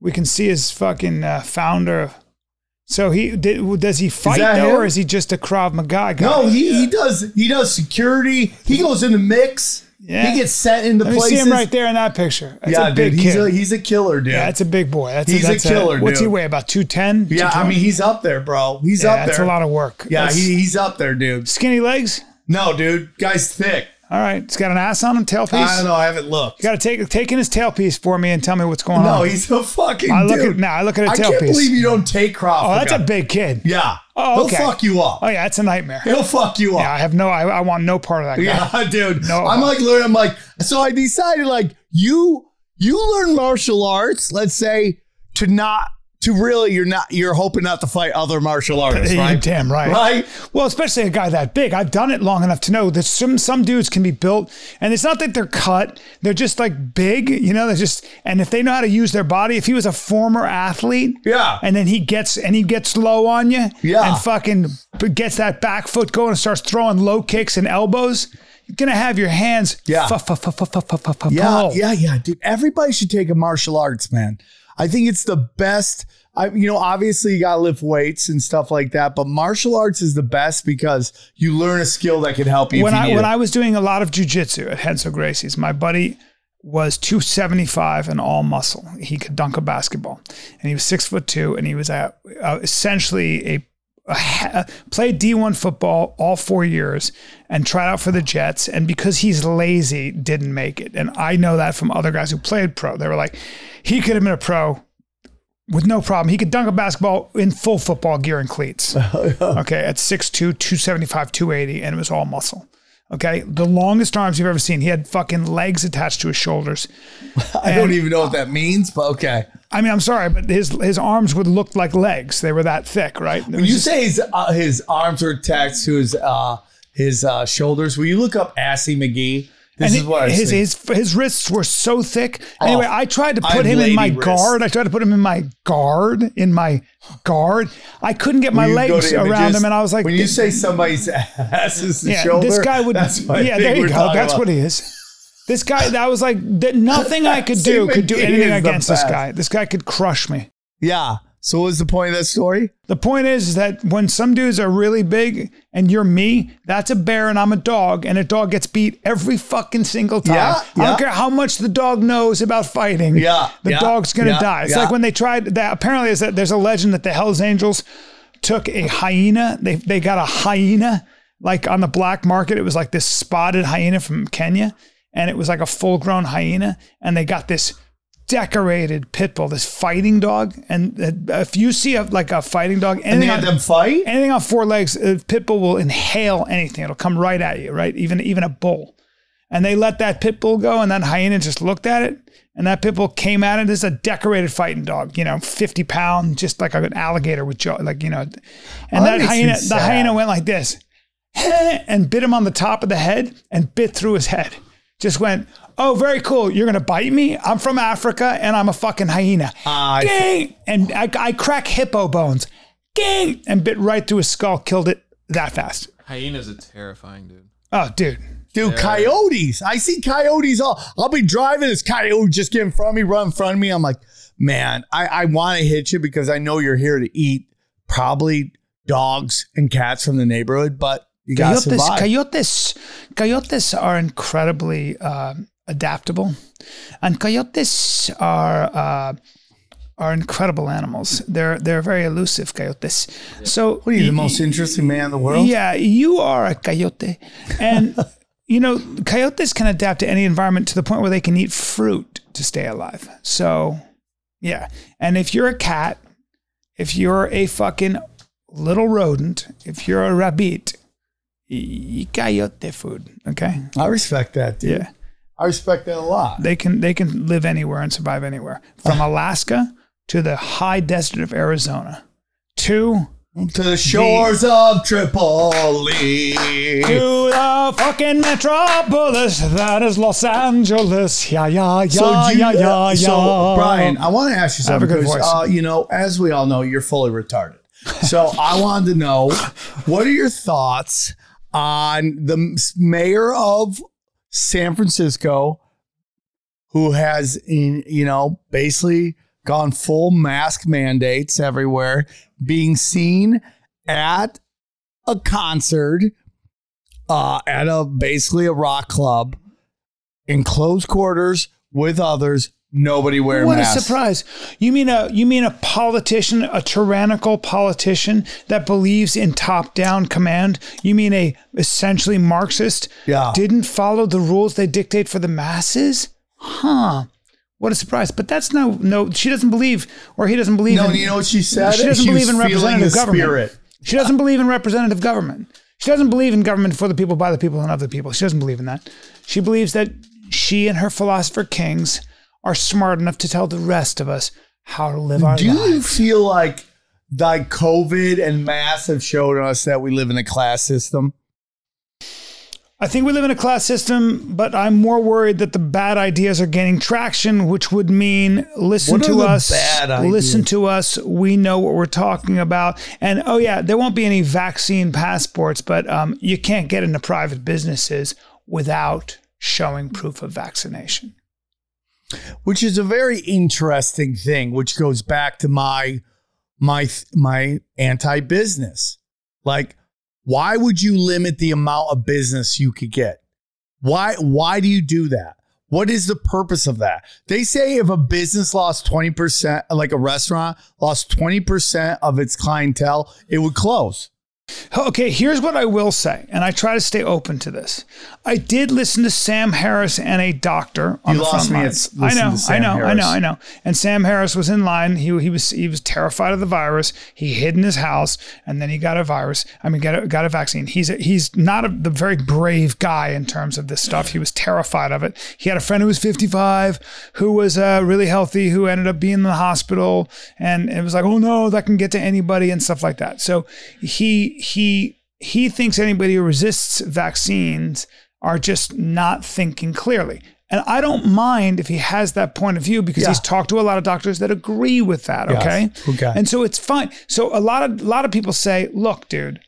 we can see his fucking uh, founder. So he did. Does he fight though, him? or is he just a Krav Maga guy? No, he, he does he does security. He goes in the mix. Yeah. He gets sent into Let me places. see him right there in that picture. That's yeah, a big dude, he's kid. a he's a killer, dude. yeah, that's a big boy. That's He's a that's killer, What's he weigh? About two ten. yeah, I mean he's up there, bro. He's yeah, up there. that's a lot of work. Yeah, he, he's up there, dude. skinny legs. No, dude, guy's thick. All right, he's got an ass on him, tailpiece. I don't know. I haven't looked. You got to take in his tailpiece for me and tell me what's going No, on. No, he's a fucking. I look dude. at now. I look at a tailpiece. I can't believe you don't take Krav. oh, that's a big kid. Yeah. Oh, okay. He'll fuck you up. Oh yeah, that's a nightmare. He'll fuck you up. Yeah, I have no. I, I want no part of that guy. Yeah, *laughs* dude. No. I'm like, literally, I'm like, so I decided, like, you you learn martial arts, let's say, to not to really you're not you're hoping not to fight other martial *laughs* artists, right? You're damn right. Right? Well, especially a guy that big. I've done it long enough to know that some some dudes can be built and it's not that they're cut, they're just like big, you know, they're just and if they know how to use their body, if he was a former athlete, yeah, and then he gets and he gets low on you, yeah, and fucking gets that back foot going and starts throwing low kicks and elbows gonna have your hands. Yeah. Yeah, yeah, yeah, dude. Everybody should take a martial arts, man. I think it's the best. I, you know, obviously you gotta lift weights and stuff like that, but martial arts is the best because you learn a skill that can help you. when you I when it. I was doing a lot of jujitsu at Hensel Gracie's, my buddy was 275 and all muscle. He could dunk a basketball, and he was six foot two, and he was a, uh, essentially a, *sighs* played D1 football all four years and tried out for the Jets, and because he's lazy, didn't make it. And I know that from other guys who played pro. They were like, he could have been a pro with no problem. He could dunk a basketball in full football gear and cleats. *laughs* okay, at 6'2, 275, 280, and it was all muscle. Okay, the longest arms you've ever seen. He had fucking legs attached to his shoulders. *laughs* I don't even know what that means, but okay. I mean, I'm sorry, but his his arms would look like legs. They were that thick, right? When you just- say his uh, his arms were attached to his uh his uh shoulders, will you look up Assy McGee? This and is what his, his his wrists were so thick. Anyway, Oh, I tried to put him in my lady wrists. guard. I tried to put him in my guard, in my guard. I couldn't get my When legs around images, him, and I was like, when you say somebody's *laughs* ass is the yeah, shoulder, this guy would. Yeah, there you go. That's about. what he is. This guy, that was like that nothing I could *laughs* do could do anything against this guy. This guy could crush me. Yeah. So what was the point of that story? The point is, is that when some dudes are really big and you're me, that's a bear and I'm a dog, and a dog gets beat every fucking single time. Yeah, I don't care how much the dog knows about fighting. Yeah, the yeah, dog's gonna yeah, die. It's yeah. like when they tried that. Apparently, is that there's a legend that the Hell's Angels took a hyena. They they got a hyena like on the black market. It was like this spotted hyena from Kenya, and it was like a full grown hyena, and they got this decorated pit bull, this fighting dog. And uh, if you see a, like a fighting dog, And they anything had on, them fight? anything on four legs, a pit bull will inhale anything. It'll come right at you, right? Even even a bull. And they let that pit bull go, and that hyena just looked at it, and that pit bull came at it. This is a decorated fighting dog, you know, fifty pound, just like an alligator with jaw, like you know. And Oh, that that, hyena, the hyena went like this, *laughs* and bit him on the top of the head, and bit through his head. Just went, oh, very cool. You're gonna bite me? I'm from Africa, and I'm a fucking hyena. Ah, I Gang! And I, I crack hippo bones. Gang! And bit right through his skull, killed it that fast. Hyenas are terrifying, dude. Oh, dude. Dude, coyotes. I see coyotes all. I'll be driving, this coyote just get in front of me, run in front of me. I'm like, man, I, I want to hit you because I know you're here to eat probably dogs and cats from the neighborhood, but you got to Coyotes, survive. coyotes, coyotes are incredibly uh, adaptable, and coyotes are uh, are incredible animals. They're they're very elusive coyotes. So what are you, the most interesting man in the world? Yeah, you are a coyote, and *laughs* you know coyotes can adapt to any environment to the point where they can eat fruit to stay alive. So, yeah, and if you're a cat, if you're a fucking little rodent, if you're a rabbit, y- coyote food. Okay, I respect that, dude. yeah, I respect that a lot. they can they can live anywhere and survive anywhere, from *sighs* Alaska to the high desert of Arizona, to To the shores of Tripoli. to the fucking metropolis that is Los Angeles. Yeah, yeah, yeah, So, you- yeah, yeah, so yeah. Brian, I want to ask you I have a something. good 'cause, voice. Uh, you know, as we all know, you're fully retarded. *laughs* So I wanted to know what are your thoughts on the mayor of San Francisco, who has, you know, basically gone full mask mandates everywhere, being seen at a concert, uh, at a basically a rock club in close quarters with others, nobody wearing What masks. a surprise! You mean a you mean a politician, a tyrannical politician that believes in top-down command? You mean a essentially Marxist? Yeah. Didn't follow the rules they dictate for the masses? Huh. What a surprise! But that's no no. She doesn't believe, or he doesn't believe. No, in, you know what she said? She doesn't She believe in representative government. spirit. She doesn't believe in representative government. She doesn't believe in government for the people, by the people, and of the people. She doesn't believe in that. She believes that she and her philosopher kings are smart enough to tell the rest of us how to live our Do you feel like like COVID and masks have showed us that we live in a class system? I think we live in a class system, but I'm more worried that the bad ideas are gaining traction, which would mean listen to us, listen to us. We know what we're talking about. And oh yeah, there won't be any vaccine passports, but um, you can't get into private businesses without showing proof of vaccination. Which is a very interesting thing, which goes back to my my my anti-business. Like, why would you limit the amount of business you could get? Why why do you do that? What is the purpose of that? They say if a business lost 20%, like a restaurant lost 20% of its clientele, it would close. Okay, here's what I will say, and I try to stay open to this. I did listen to Sam Harris and a doctor on You the lost front me at lines. s- I know, I know, I know, I know. And Sam Harris was in line. He he was he was terrified of the virus. He hid in his house, and then he got a virus. I mean, got a, got a vaccine. He's a, he's not a, the very brave guy in terms of this stuff. He was terrified of it. He had a friend who was 55 who was uh, really healthy, who ended up being in the hospital, and it was like, oh no, that can get to anybody and stuff like that. So he he he thinks anybody who resists vaccines are just not thinking clearly. And I don't mind if he has that point of view because Yeah. he's talked to a lot of doctors that agree with that. Yes. Okay. Okay. And so it's fine. So a lot of a lot of people say, look, dude,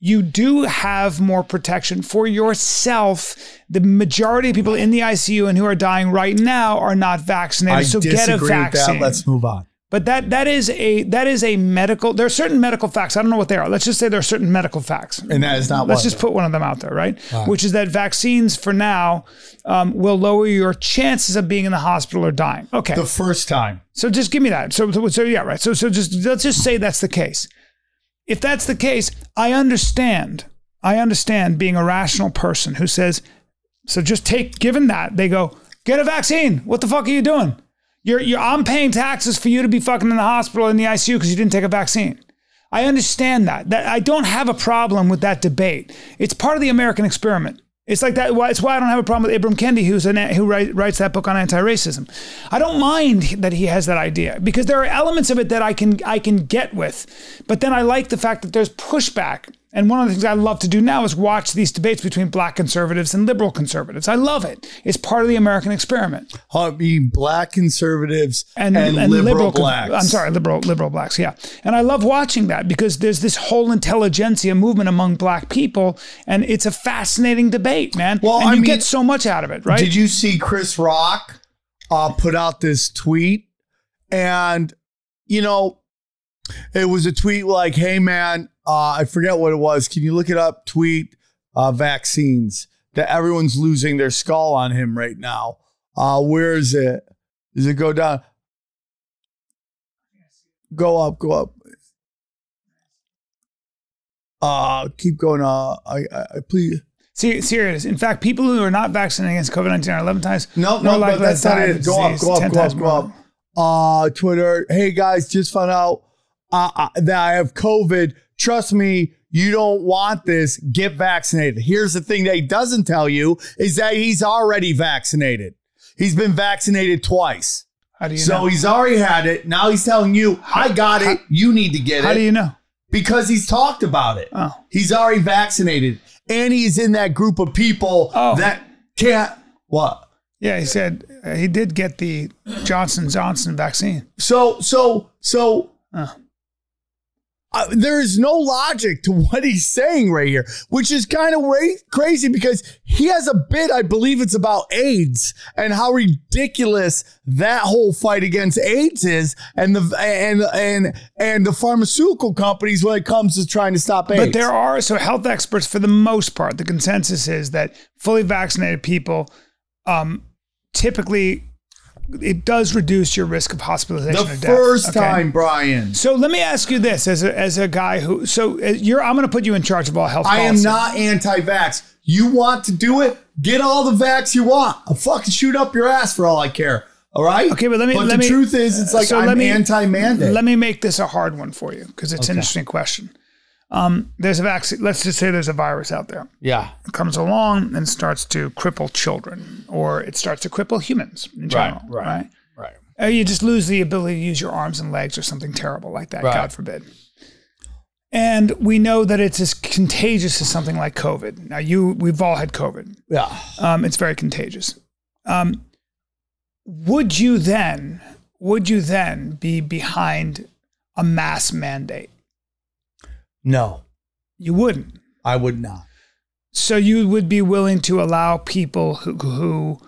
you do have more protection for yourself. The majority of people in the ICU and who are dying right now are not vaccinated. I so get a vaccine. that. Let's move on. But that that is a that is a medical. There are certain medical facts. I don't know what they are. Let's just say there are certain medical facts. And that is not Let's just put one of them out there, right? Which is that vaccines for now um, will lower your chances of being in the hospital or dying. Okay. The first time. So just give me that. So, so, so yeah, right. So, so just let's just say that's the case. If that's the case, I understand. I understand being a rational person who says, so just take. Given that they go get a vaccine. What the fuck are you doing? You're, you're I'm paying taxes for you to be fucking in the hospital in the ICU because you didn't take a vaccine. I understand that. That I don't have a problem with that debate. It's part of the American experiment. It's like that. It's why I don't have a problem with Ibram Kendi, who's an, who write, writes that book on anti-racism. I don't mind that he has that idea because there are elements of it that I can I can get with, but then I like the fact that there's pushback. And one of the things I love to do now is watch these debates between black conservatives and liberal conservatives. I love it. It's part of the American experiment. I mean, black conservatives and, And, and liberal, con- blacks. I'm sorry, liberal liberal blacks. Yeah, and I love watching that because there's this whole intelligentsia movement among black people, and it's a fascinating debate, man. Well, and I you mean, get so much out of it, right? Did you see Chris Rock uh, put out this tweet? And, you know, it was a tweet like, hey, man, uh, I forget what it was. Can you look it up? Tweet uh, vaccines that everyone's losing their skull on him right now. Uh, where is it? Does it go down? Go up, go up. Uh, keep going. Uh, I, I, I please. See, see, here it is. In fact, people who are not vaccinated against COVID 19 are 11 times No, no, likely but that's not it. Go up, go up, go up, go up. Uh, Twitter. Hey guys, just found out uh, uh, that I have COVID. Trust me, you don't want this. Get vaccinated. Here's the thing that he doesn't tell you is that he's already vaccinated. He's been vaccinated twice. How do you So know? he's already had it. Now he's telling you, I got it. You need to get it. How do you know? because he's talked about it. Oh. He's already vaccinated. And he's in that group of people Oh. that can't. What? Yeah, he said uh, he did get the Johnson Johnson vaccine. So, so, so Oh. Uh, there is no logic to what he's saying right here, which is kind of ra- crazy because he has a bit, I believe it's about AIDS and how ridiculous that whole fight against AIDS is, and the and and and the pharmaceutical companies when it comes to trying to stop AIDS. But there are so health experts for the most part. The consensus is that fully vaccinated people um, typically it does reduce your risk of hospitalization the first okay? time, Brian. So let me ask you this as a, as a guy who so uh, you're I'm going to put you in charge of all health. I am not anti-vax. You want to do it? Get all the vax you want. I'll fucking shoot up your ass for all I care. All right. Okay, but let me. But let the me, truth is, it's like so I'm let me- anti-mandate. Let me make this a hard one for you because it's an interesting question. Um, there's a vaccine. Let's just say there's a virus out there. yeah. It comes along and starts to cripple children, or it starts to cripple humans in general. right, Right. Right. Or you just lose the ability to use your arms and legs, or something terrible like that. Right. God forbid. And we know that it's as contagious as something like COVID. Now, you, we've all had COVID. Yeah. Um, it's very contagious. Um, would you then, would you then be behind a mass mandate? No, You wouldn't. I would not. So you would be willing to allow people who who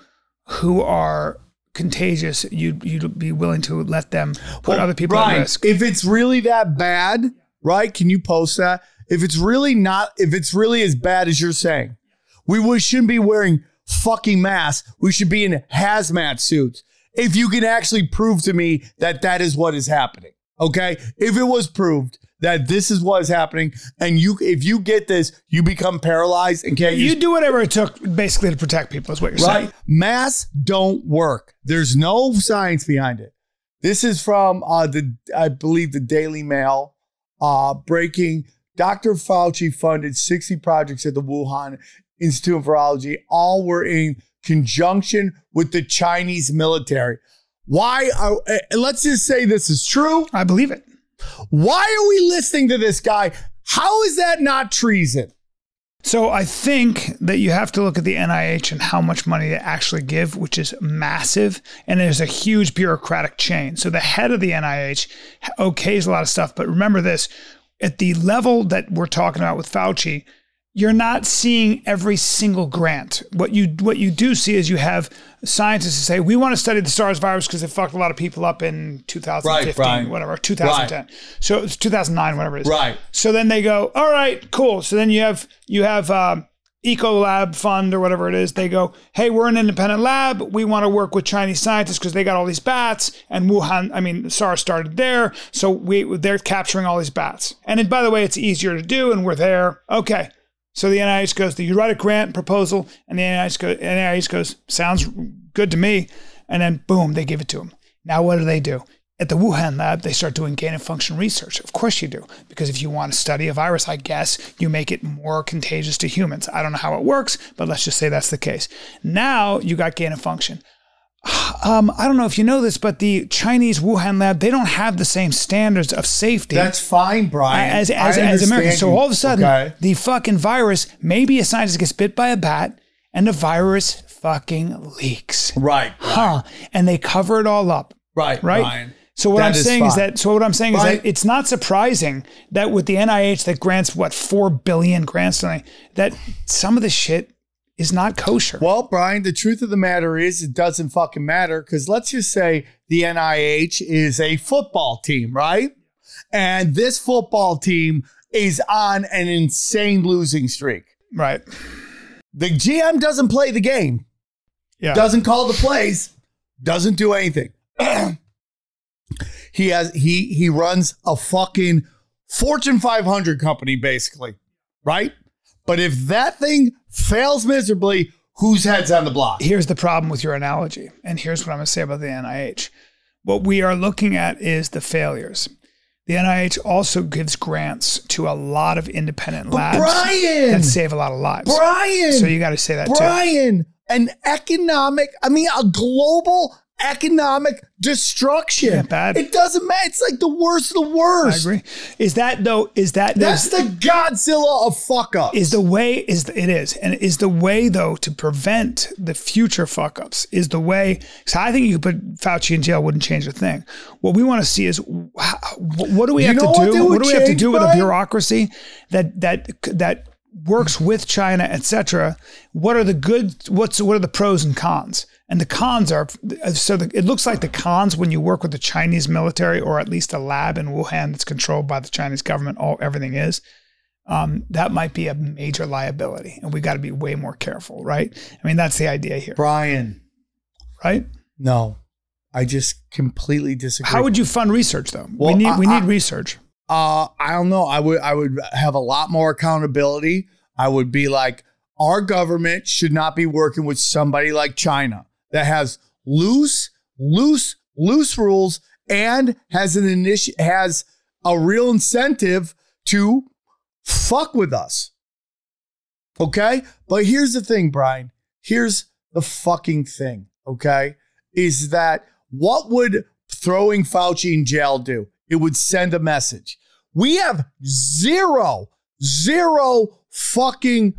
who are contagious, you'd you'd be willing to let them put Well, other people at risk. If it's really that bad, right? Can you post that? If it's really not, if it's really as bad as you're saying, we, we shouldn't be wearing fucking masks. We should be in hazmat suits. If you can actually prove to me that that is what is happening, okay? If it was proved that this is what is happening, and you, if you get this, you become paralyzed and can't you use do whatever it took basically to protect people. Is what you're right? saying. Masks don't work. There's no science behind it. This is from uh, the, I believe, the Daily Mail. Uh, breaking. Dr. Fauci funded 60 projects at the Wuhan Institute of Virology. All were in conjunction with the Chinese military. Why? Are, uh, let's just say this is true. I believe it. Why are we listening to this guy? How is that not treason? So I think that you have to look at the NIH and how much money they actually give, which is massive, and there's a huge bureaucratic chain. So the head of the NIH okays a lot of stuff, but remember this: at the level that we're talking about with Fauci, you're not seeing every single grant. What you what you do see is you have scientists who say we want to study the SARS virus because it fucked a lot of people up in 2015, Brian. whatever, 2010. So it's 2009, whatever it is. Right. So then they go, all right, cool. So then you have you have um, Ecolab Fund or whatever it is. They go, hey, we're an independent lab. We want to work with Chinese scientists because they got all these bats, and Wuhan. I mean, SARS started there, so we they're capturing all these bats. And it, by the way, it's easier to do, and we're there. Okay. So the NIH goes, you write a grant proposal, and the NIH goes, NIH goes, sounds good to me. And then boom, they give it to them. Now what do they do? At the Wuhan lab, they start doing gain of function research. Of course you do, because if you want to study a virus, I guess you make it more contagious to humans. I don't know how it works, but let's just say that's the case. Now you got gain of function. Um, I don't know if you know this, but the Chinese Wuhan lab, they don't have the same standards of safety That's fine, Brian. as, as, as Americans. So all of a sudden, Okay. the fucking virus, maybe a scientist gets bit by a bat and the virus fucking leaks. Right. Huh. And they cover it all up. Right. Right. Brian. So what That I'm is saying is that so what I'm saying is that it's not surprising that with the NIH that grants what four billion grants tonight, that some of the shit is not kosher. Well, Brian, the truth of the matter is it doesn't fucking matter because let's just say the NIH is a football team, right? And this football team is on an insane losing streak. right. The GM doesn't play the game, Yeah. doesn't call the plays, doesn't do anything. *clears throat* he has he he runs a fucking Fortune 500 company basically, right? But if that thing fails miserably, whose head's on the block? here's the problem with your analogy, and here's what I'm going to say about the NIH. What we are looking at is the failures. The NIH also gives grants to a lot of independent labs Brian! that save a lot of lives. Brian, So you got to say that too. Brian, an economic, I mean, a global economic destruction. Yeah, bad. It doesn't matter. It's like the worst of the I worst. agree. Is that though? Is that That's the Godzilla of fuck ups. is the way is the, it is and is the way though to prevent the future fuck ups is the way so i think you could put fauci in jail wouldn't change a thing what we want to see is wh- what do we You have to what do what, do we have to do with a bureaucracy that that that works with china etc what are the good what's what are the pros and cons and the cons are so the, it looks like the cons when you work with the chinese military or at least a lab in wuhan that's controlled by the chinese government all everything is um, that might be a major liability, and we got to be way more careful, right? I mean, that's the idea here, Brian. right? No, I just completely disagree. How would you fund research, though? we Well, need we need I- research. Uh, I don't know. I would I would have a lot more accountability. I would be like, our government should not be working with somebody like China that has loose, loose, loose rules and has an initi- has a real incentive to fuck with us. Okay? But here's the thing, Brian. Here's the fucking thing, okay? Is that what would throwing Fauci in jail do? It would send a message. We have zero, zero fucking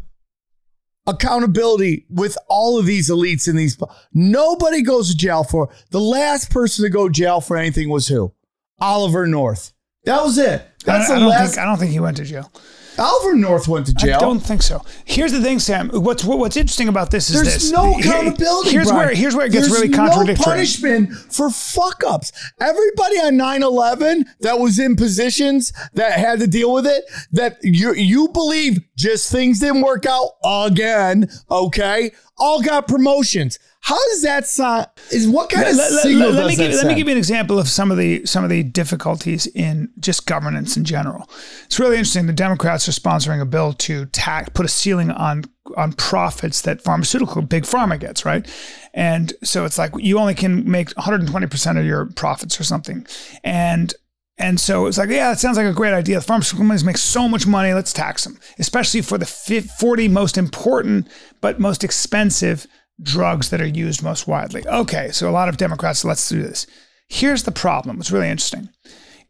accountability with all of these elites in these. Nobody goes to jail for the last person to go to jail for anything was who? Oliver North. That was it. That's I, I the don't last. think I don't think he went to jail. Oliver North went to jail. I don't think so. Here's the thing, Sam. What's what's interesting about this is There's this. no accountability. Here's Brian. where here's where it gets There's really contradictory. No punishment for fuck ups. Everybody on 9-11 that was in positions that had to deal with it, that you you believe just things didn't work out again, okay? All got promotions. How does that sound? Is what kind of Let- let- signal let- let does me that give, let me give you an example of some of the some of the difficulties in just governance in general. It's really interesting. The Democrats are sponsoring a bill to tax put a ceiling on on profits that pharmaceutical big pharma gets, right? And so it's like you only can make 120 percent of your profits or something, and and so it's like, yeah, that sounds like a great idea. The pharmaceutical companies make so much money. Let's tax them, especially for the fif- 40 most important but most expensive drugs that are used most widely. Okay, so a lot of Democrats, let's do this. Here's the problem. What's really interesting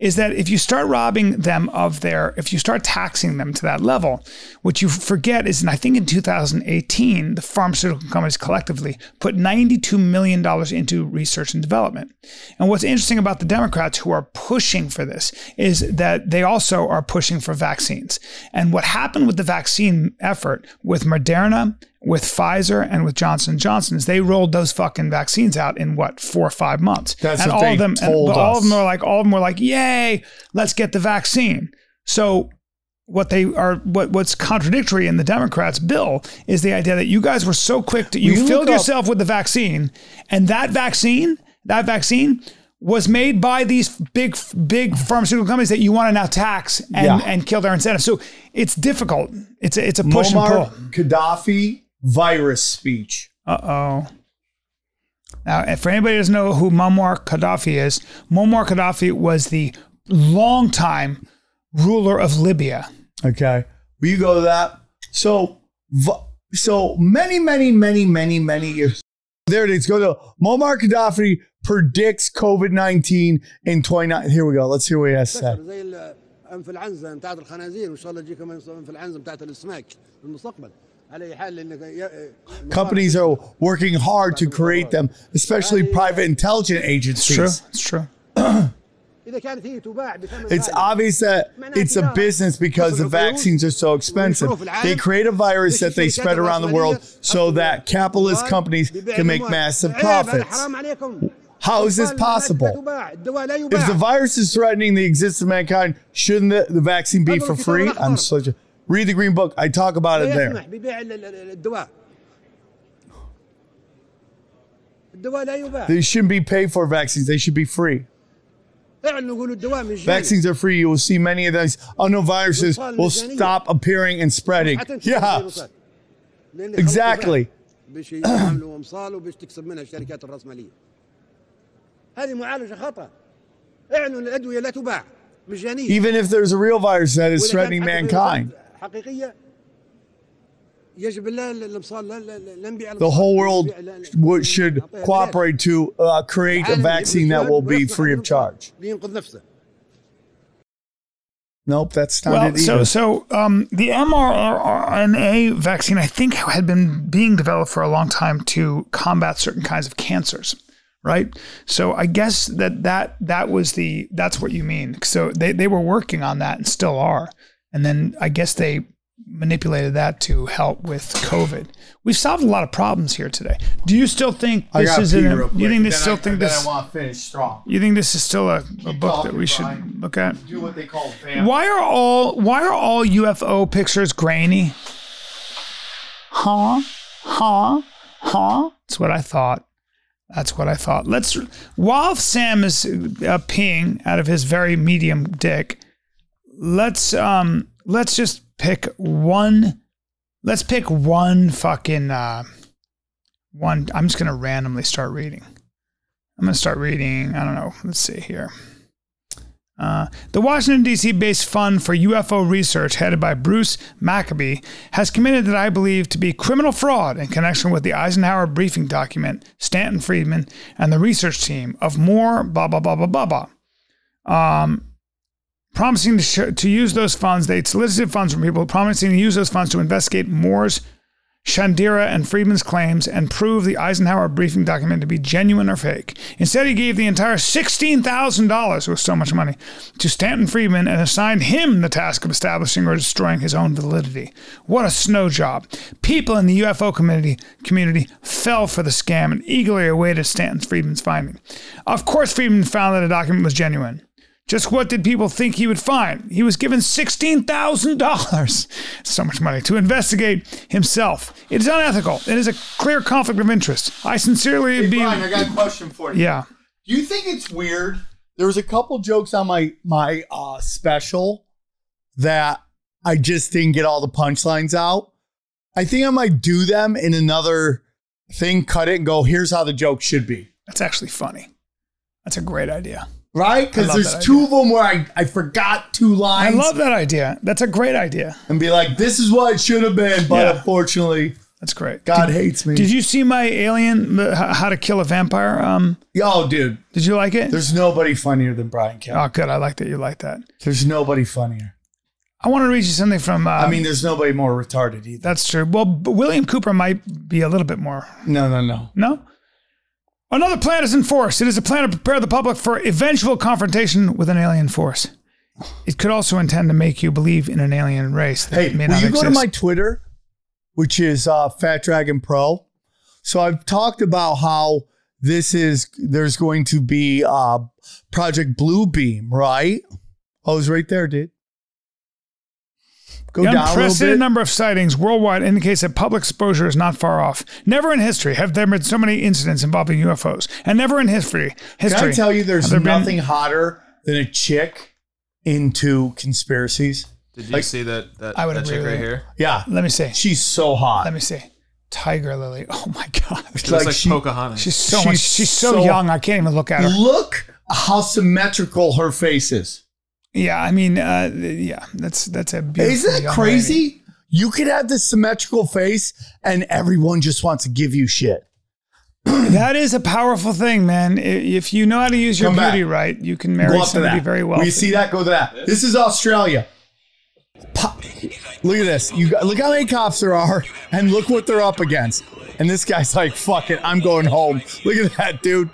is that if you start robbing them of their, if you start taxing them to that level, what you forget is, and I think in 2018, the pharmaceutical companies collectively put $92 million into research and development. And what's interesting about the Democrats who are pushing for this is that they also are pushing for vaccines. And what happened with the vaccine effort with Moderna, with Pfizer, and with Johnson Johnson is they rolled those fucking vaccines out in what four or five months. That's and all of them, and all of them are like, all of them were like, "Yay, let's get the vaccine." So what they are what what's contradictory in the Democrats' bill is the idea that you guys were so quick to you you filled look up- yourself with the vaccine, and that vaccine, that vaccine was made by these big big pharmaceutical companies that you want to now tax and, Yeah. and kill their incentives. So it's difficult. It's a, it's a push and pull. Gaddafi virus speech. Uh oh. Now, if for anybody who doesn't know who Muammar Gaddafi is, Muammar Gaddafi was the longtime ruler of Libya. Okay. Will you go to that? So, v- so many, many, many, many, many years. There it is. Go to Muammar Gaddafi predicts COVID 19 in 29. Here we go. Let's hear what he has to say. زي الانفلونزا بتاعت الخنازير وان شاء الله تجي كمان انفلونزا بتاعت الاسماك في المستقبل Companies are working hard to create them, especially private intelligence agencies. It's true. It's true. *coughs* It's obvious that it's a business because the vaccines are so expensive. They create a virus that they spread around the world so that capitalist companies can make massive profits. How is this possible? If the virus is threatening the existence of mankind, shouldn't the, the vaccine be for free? I'm such a, read the green book. I talk about لا it there. يسمح ببيع ال- ال- ال- الدواء الدواء لا يباع They shouldn't be paid for vaccines. They should be free. اعلنوا يقولوا الدواء مجاني Vaccines are free. You will see many of these unknown viruses will stop appearing and spreading. حتى تشوف Yeah, الفيروسات. لأن exactly. باش يعملوا امصال وباش تكسب منها الشركات الراسماليه هذه معالجه خطا اعلنوا الادويه لا تباع مجانيه Even if there's a real virus that is وإذا threatening كانت حتى mankind, فيروسات حقيقيه يجب لا الامصال لا لا لا- لا نبيع the الأمصال. whole world نبيع- لا- لا- would, should نعطيها cooperate to uh, create a العالم vaccine that يجب will be يجب free of charge. لينقذ نفسه Nope, that's not Well, it so either. so um, the mRNA vaccine, I think, had been being developed for a long time to combat certain kinds of cancers, right? So I guess that that that was the that's what you mean. So they they were working on that and still are, and then I guess they manipulated that to help with COVID. We've solved a lot of problems here today. Do you still think this is pee an, real you think this still I- think this I want to finish strong. you think this is still a, a book that we should Brian. look at? Do what they call vamp. Why are all why are all UFO pictures grainy? Huh? Huh? Huh? That's what I thought. That's what I thought. Let's while Sam is uh, peeing out of his very medium dick, let's um let's just pick one let's pick one fucking uh one I'm just to randomly start reading. I'm to start reading, I don't know. Let's see here. Uh, the Washington, D.C. based Fund for UFO Research, headed by Bruce Maccabee, has committed that I believe to be criminal fraud in connection with the Eisenhower briefing document, Stanton Friedman, and the research team of Moore blah, blah, blah, blah, blah, blah. Um, promising to, sh- to use those funds, they solicited funds from people promising to use those funds to investigate Moore's Shandera and Friedman's claims and prove the Eisenhower briefing document to be genuine or fake. Instead, he gave the entire $16,000, it was so much money, to Stanton Friedman and assigned him the task of establishing or destroying his own validity. What a snow job. People in the UFO community, community fell for the scam and eagerly awaited Stanton Friedman's finding. Of course, Friedman found that the document was genuine. Just what did people think he would find? He was given $16,000, so much money, to investigate himself. It is unethical. It is a clear conflict of interest. I sincerely Hey, be. Brian, I got a question for you. Yeah. Do you think it's weird? There was a couple jokes on my my uh, special that I just didn't get all the punchlines out. I think I might do them in another thing, cut it and go, here's how the joke should be. That's actually funny. That's a great idea. Right? Because there's two of them where I, I forgot two lines. I love that idea. That's a great idea. and be like, this is what it should have been, but Yeah. unfortunately, That's great. God Did- hates me. Did you see my Alien, uh, H- How to Kill a Vampire? Um, Yo, dude, did you like it? there's nobody funnier than Brian Kelly. Oh, good. I like that you like that. There's nobody funnier. I want to read you something from. Uh, I mean, there's nobody more retarded either. that's true. Well, William Cooper might be a little bit more. No, no, no. No? Another plan is in force. It is a plan to prepare the public for eventual confrontation with an alien force. It could also intend to make you believe in an alien race that Hey, may will not you go to my Twitter, which is uh, Fat Dragon Pro? So I've talked about how this is. There's going to be uh, Project Bluebeam, right? I was right there, dude. Go the down a little unprecedented bit. number of sightings worldwide indicates that public exposure is not far off. Never in history have there been so many incidents involving UFOs, and never in history. history Can I tell you, there's have there been- nothing hotter than a chick into conspiracies. Did you Like- see that that, I would that agree chick right here? Yeah, Let me see. she's so hot. Let me see. Tiger Lily. *laughs* Oh my God. She like looks like she- Pocahontas. She's so She's much. She's so, so- young. I can't even look at her. Look how symmetrical her face is. Yeah, I mean, uh, yeah, that's that's a beautiful. Isn't that crazy? lady. You could have this symmetrical face and everyone just wants to give you shit. *clears throat* That is a powerful thing, man. If you know how to use your Come back. beauty right, you can marry Go up to somebody very well. Will you see that? Go to that. This is Australia. Pop. Look at this. You got, look how many cops there are, and look what they're up against. And this guy's like, "Fuck it, I'm going home." Look at that, dude.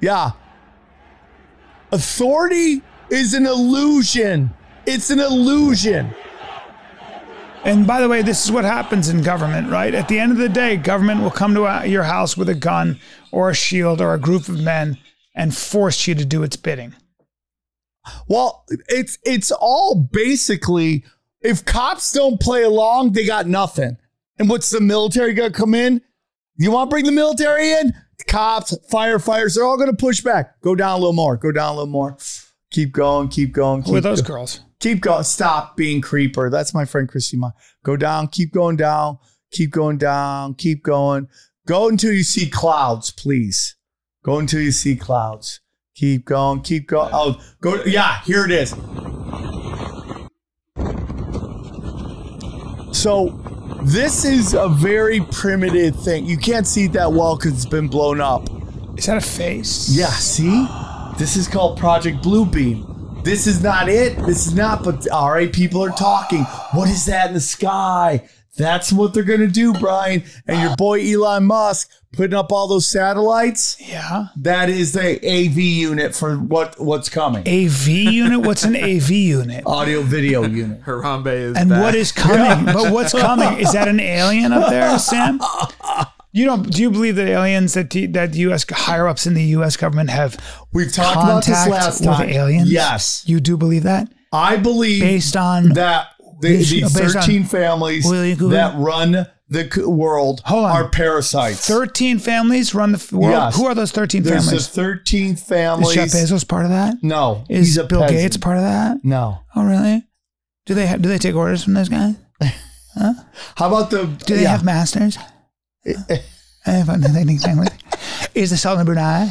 Yeah. Authority is an illusion. It's an illusion. And by the way, this is what happens in government, right? At the end of the day, government will come to your house with a gun or a shield or a group of men and force you to do its bidding. Well, it's it's all basically if cops don't play along, they got nothing. And what's the military gonna come in? You want to bring the military in? Cops, firefighters, they're all gonna push back. Go down a little more. Go down a little more. Keep going. Keep going. Who are keep those go- girls? Keep going. Stop being creeper. That's my friend Christy. Ma. Go down. Keep going down. Keep going down. Keep going. Go until you see clouds, please. Go until you see clouds. Keep going. Keep going. Oh, go. Yeah, here it is. So, this is a very primitive thing. You can't see it that well because it's been blown up. Is that a face? Yeah, see? This is called Project Bluebeam. This is not it. This is not, but all right, people are talking. What is that in the sky? That's what they're going to do, Brian. And your boy Elon Musk putting up all those satellites. Yeah. That is the AV unit for what what's coming. AV unit? What's an AV unit? Audio video unit. Harambe is And back. what is coming? *laughs* But what's coming? Is that an alien up there, Sam? You don't? Do you believe that aliens that the, that U.S. higher ups in the U.S. government have We've talked about this contact last with time. aliens? Yes. You do believe that? I believe Based on that the, Based- these based on- 13 families William that run the world are parasites. thirteen families run the world. Yes. Who are those thirteen There's families? the 13 Is families. Jeff Bezos part of that? No, Is he's a Bill peasant. Gates part of that? No. Oh, really? Do they have, do they take orders from those guys? *laughs* How about the? Do they yeah. have masters? *laughs* But nothing- nothing- Is the Sultan of Brunei?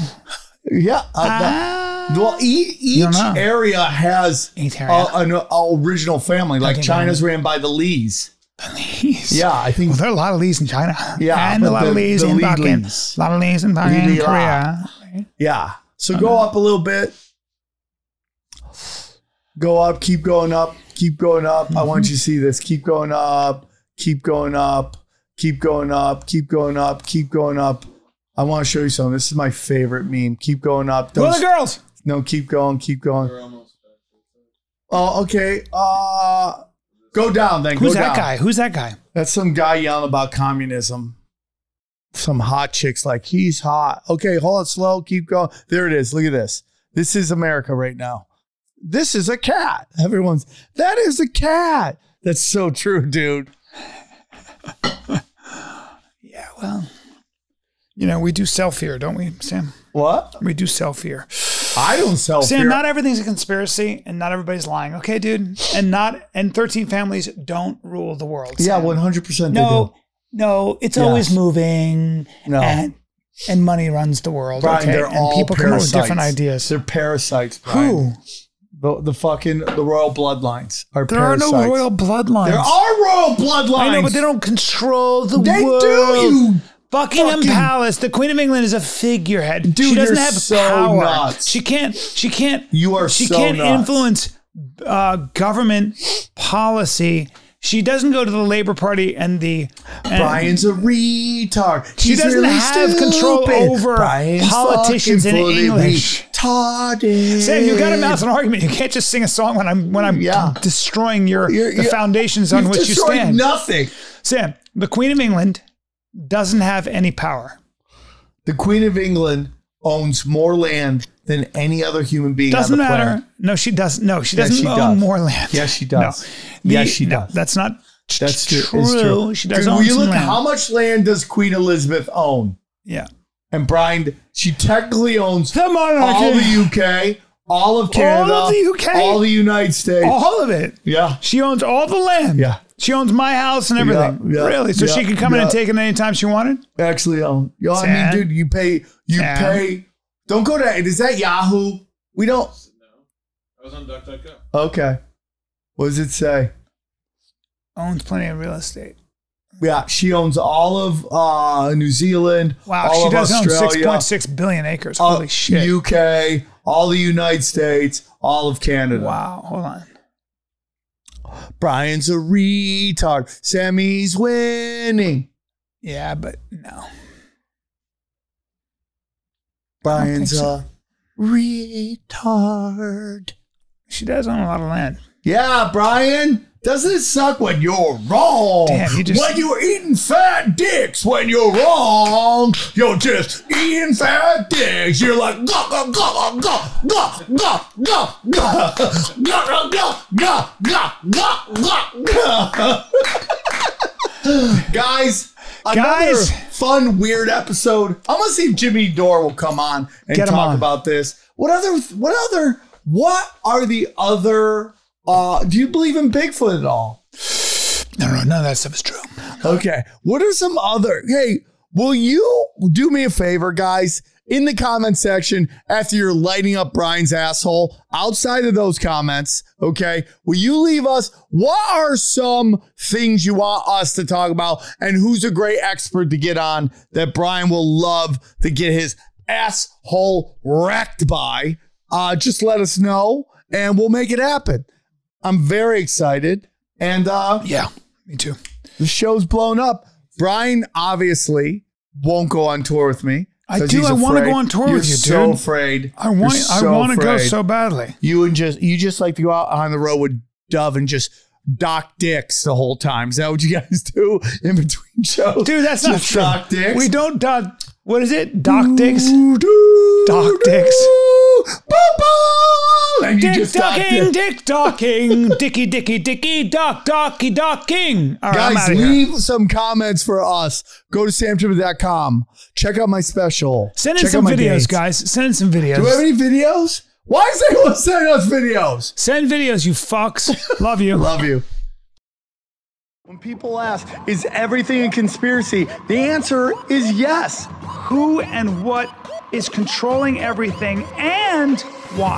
Yeah. uh, Ah. the- well, e- each area has Each a- an uh, original family. Like Okay, China's ran by the Lees. Lees. Yeah, I think. Well, there are a lot of Lees in China. Yeah, and a lot of the- Lees the in Lee fucking, a lot of Lees in Lee Lee Korea. Yeah. So go up a little bit. Go up. Keep going up. Keep going up. I want you to see this. Keep going up. keep going up, keep going up, keep going up, keep going up. I want to show you something. This is my favorite meme. Keep going up. Who are the girls? no, keep going, keep going. Oh, okay. Uh go down then. Who's go that down. guy? Who's that guy? That's some guy yelling about communism. Some hot chicks like he's hot. Okay, hold it slow. Keep going. There it is. Look at this. This is America right now. This is a cat. Everyone's that is a cat. That's so true, dude. *laughs* Yeah, well, you know, we do self fear, don't we, Sam? What? We do self fear. I don't sell Sam, fear. not everything's a conspiracy and not everybody's lying. Okay, dude? And not and 13 families don't rule the world. yeah, one hundred percent. No, no, it's Yes. always moving. No. And, and money runs the world. Brian, okay? they're and all people come up with different ideas. They're parasites. Brian. Who? The, the fucking the royal bloodlines are There parasites. are no royal bloodlines. There are royal bloodlines. I know, but they don't control the They world. do, you Buckingham fucking- Palace. The Queen of England is a figurehead. Dude, she doesn't you're have so power. nuts. She can't. She can't. You are She so can't nuts. influence uh, government policy. She doesn't go to the Labor Party and the. And Brian's a retard. She He's doesn't really have control stupid. over politicians fucking in fully English. Retarded. Sam, you got to mouth an argument. You can't just sing a song when I'm when I'm Yeah. destroying your You're- the you're- foundations on You've which you destroyed stand. Nothing. Sam, the Queen of England doesn't have any power. The Queen of England owns more land than any other human being Doesn't on the matter. planet. No, she doesn't. No, she doesn't she own does. more land. Yes, she does. No. Yes, she no, does. That's not. That's true. true. True. She does Dude, own look land. how much land does Queen Elizabeth own? Yeah. And Brian, she technically owns The monarchy. all the UK, all of Canada, All of the UK. all the United States. All of it. yeah. She owns all the land. Yeah. She owns my house and everything. Yeah, yeah, really? So yeah, she could come in and take it anytime she wanted? actually own. Yo, I mean, dude, you pay, you Sam? pay. Don't go to. Is that Yahoo? We don't. No. I was on duck.com. Okay. What does it say? Owns plenty of real estate. Yeah, she owns all of uh, New Zealand. Wow, all she of does Australia, own 6.6 billion acres. uh, Holy shit. UK, all the United States, all of Canada. wow. Hold on. Brian's a retard. Sammy's winning. Yeah, but no. Brian's so. a retard. She does own a lot of land. Yeah, Brian. Doesn't it suck when you're wrong? Damn, you just- when you're eating fat dicks, when you're wrong, you're just eating fat dicks. You're like, go, go, go, go, go, go, go, go, go, go, go, go, go, go, go, go. Guys, another Guys. fun, weird episode. I'm gonna see if Jimmy Dore will come on and Get him talk on. about this. What other? What other? What are the other? Uh, do you believe in Bigfoot at all? No, no, none of that stuff is true. Okay. What are some other? Hey, will you do me a favor, guys? In the comment section, after you're lighting up Brian's asshole, outside of those comments, okay, will you leave us what are some things you want us to talk about and who's a great expert to get on that Brian will love to get his asshole wrecked by? Uh, just let us know and we'll make it happen. I'm very excited. And uh, Yeah, me too. the show's blown up. Brian obviously won't go on tour with me. I do. I wanna go on tour You're with you, so dude. afraid. I want. You're I so want to go so badly. You and just you just like to go out on the road with Dove and just dock dicks the whole time. Is that what you guys do in between shows? Dude, that's not just true. dock dicks. We don't dock. What is it? Dock dicks. Dock dicks. boo, boo, and you Dick just dock docking, dicks. dick docking, dicky dicky dicky, dock docky docking. All right, I'm Guys, out here. leave some comments for us. Go to samtripoli.com. Check out my special. Send in Check some videos, dates. guys. Send in some videos. Do we have any videos? Why is anyone sending us videos? Send videos, you fucks. Love you. *laughs* Love you. When people ask, is everything a conspiracy? The answer is yes. Who and what is controlling everything and why?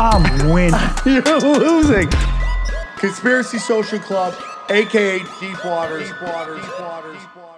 I'm winning. *laughs* You're losing. Conspiracy Social Club, aka Deep Waters. Deep Waters. Deep Waters. Deep Waters.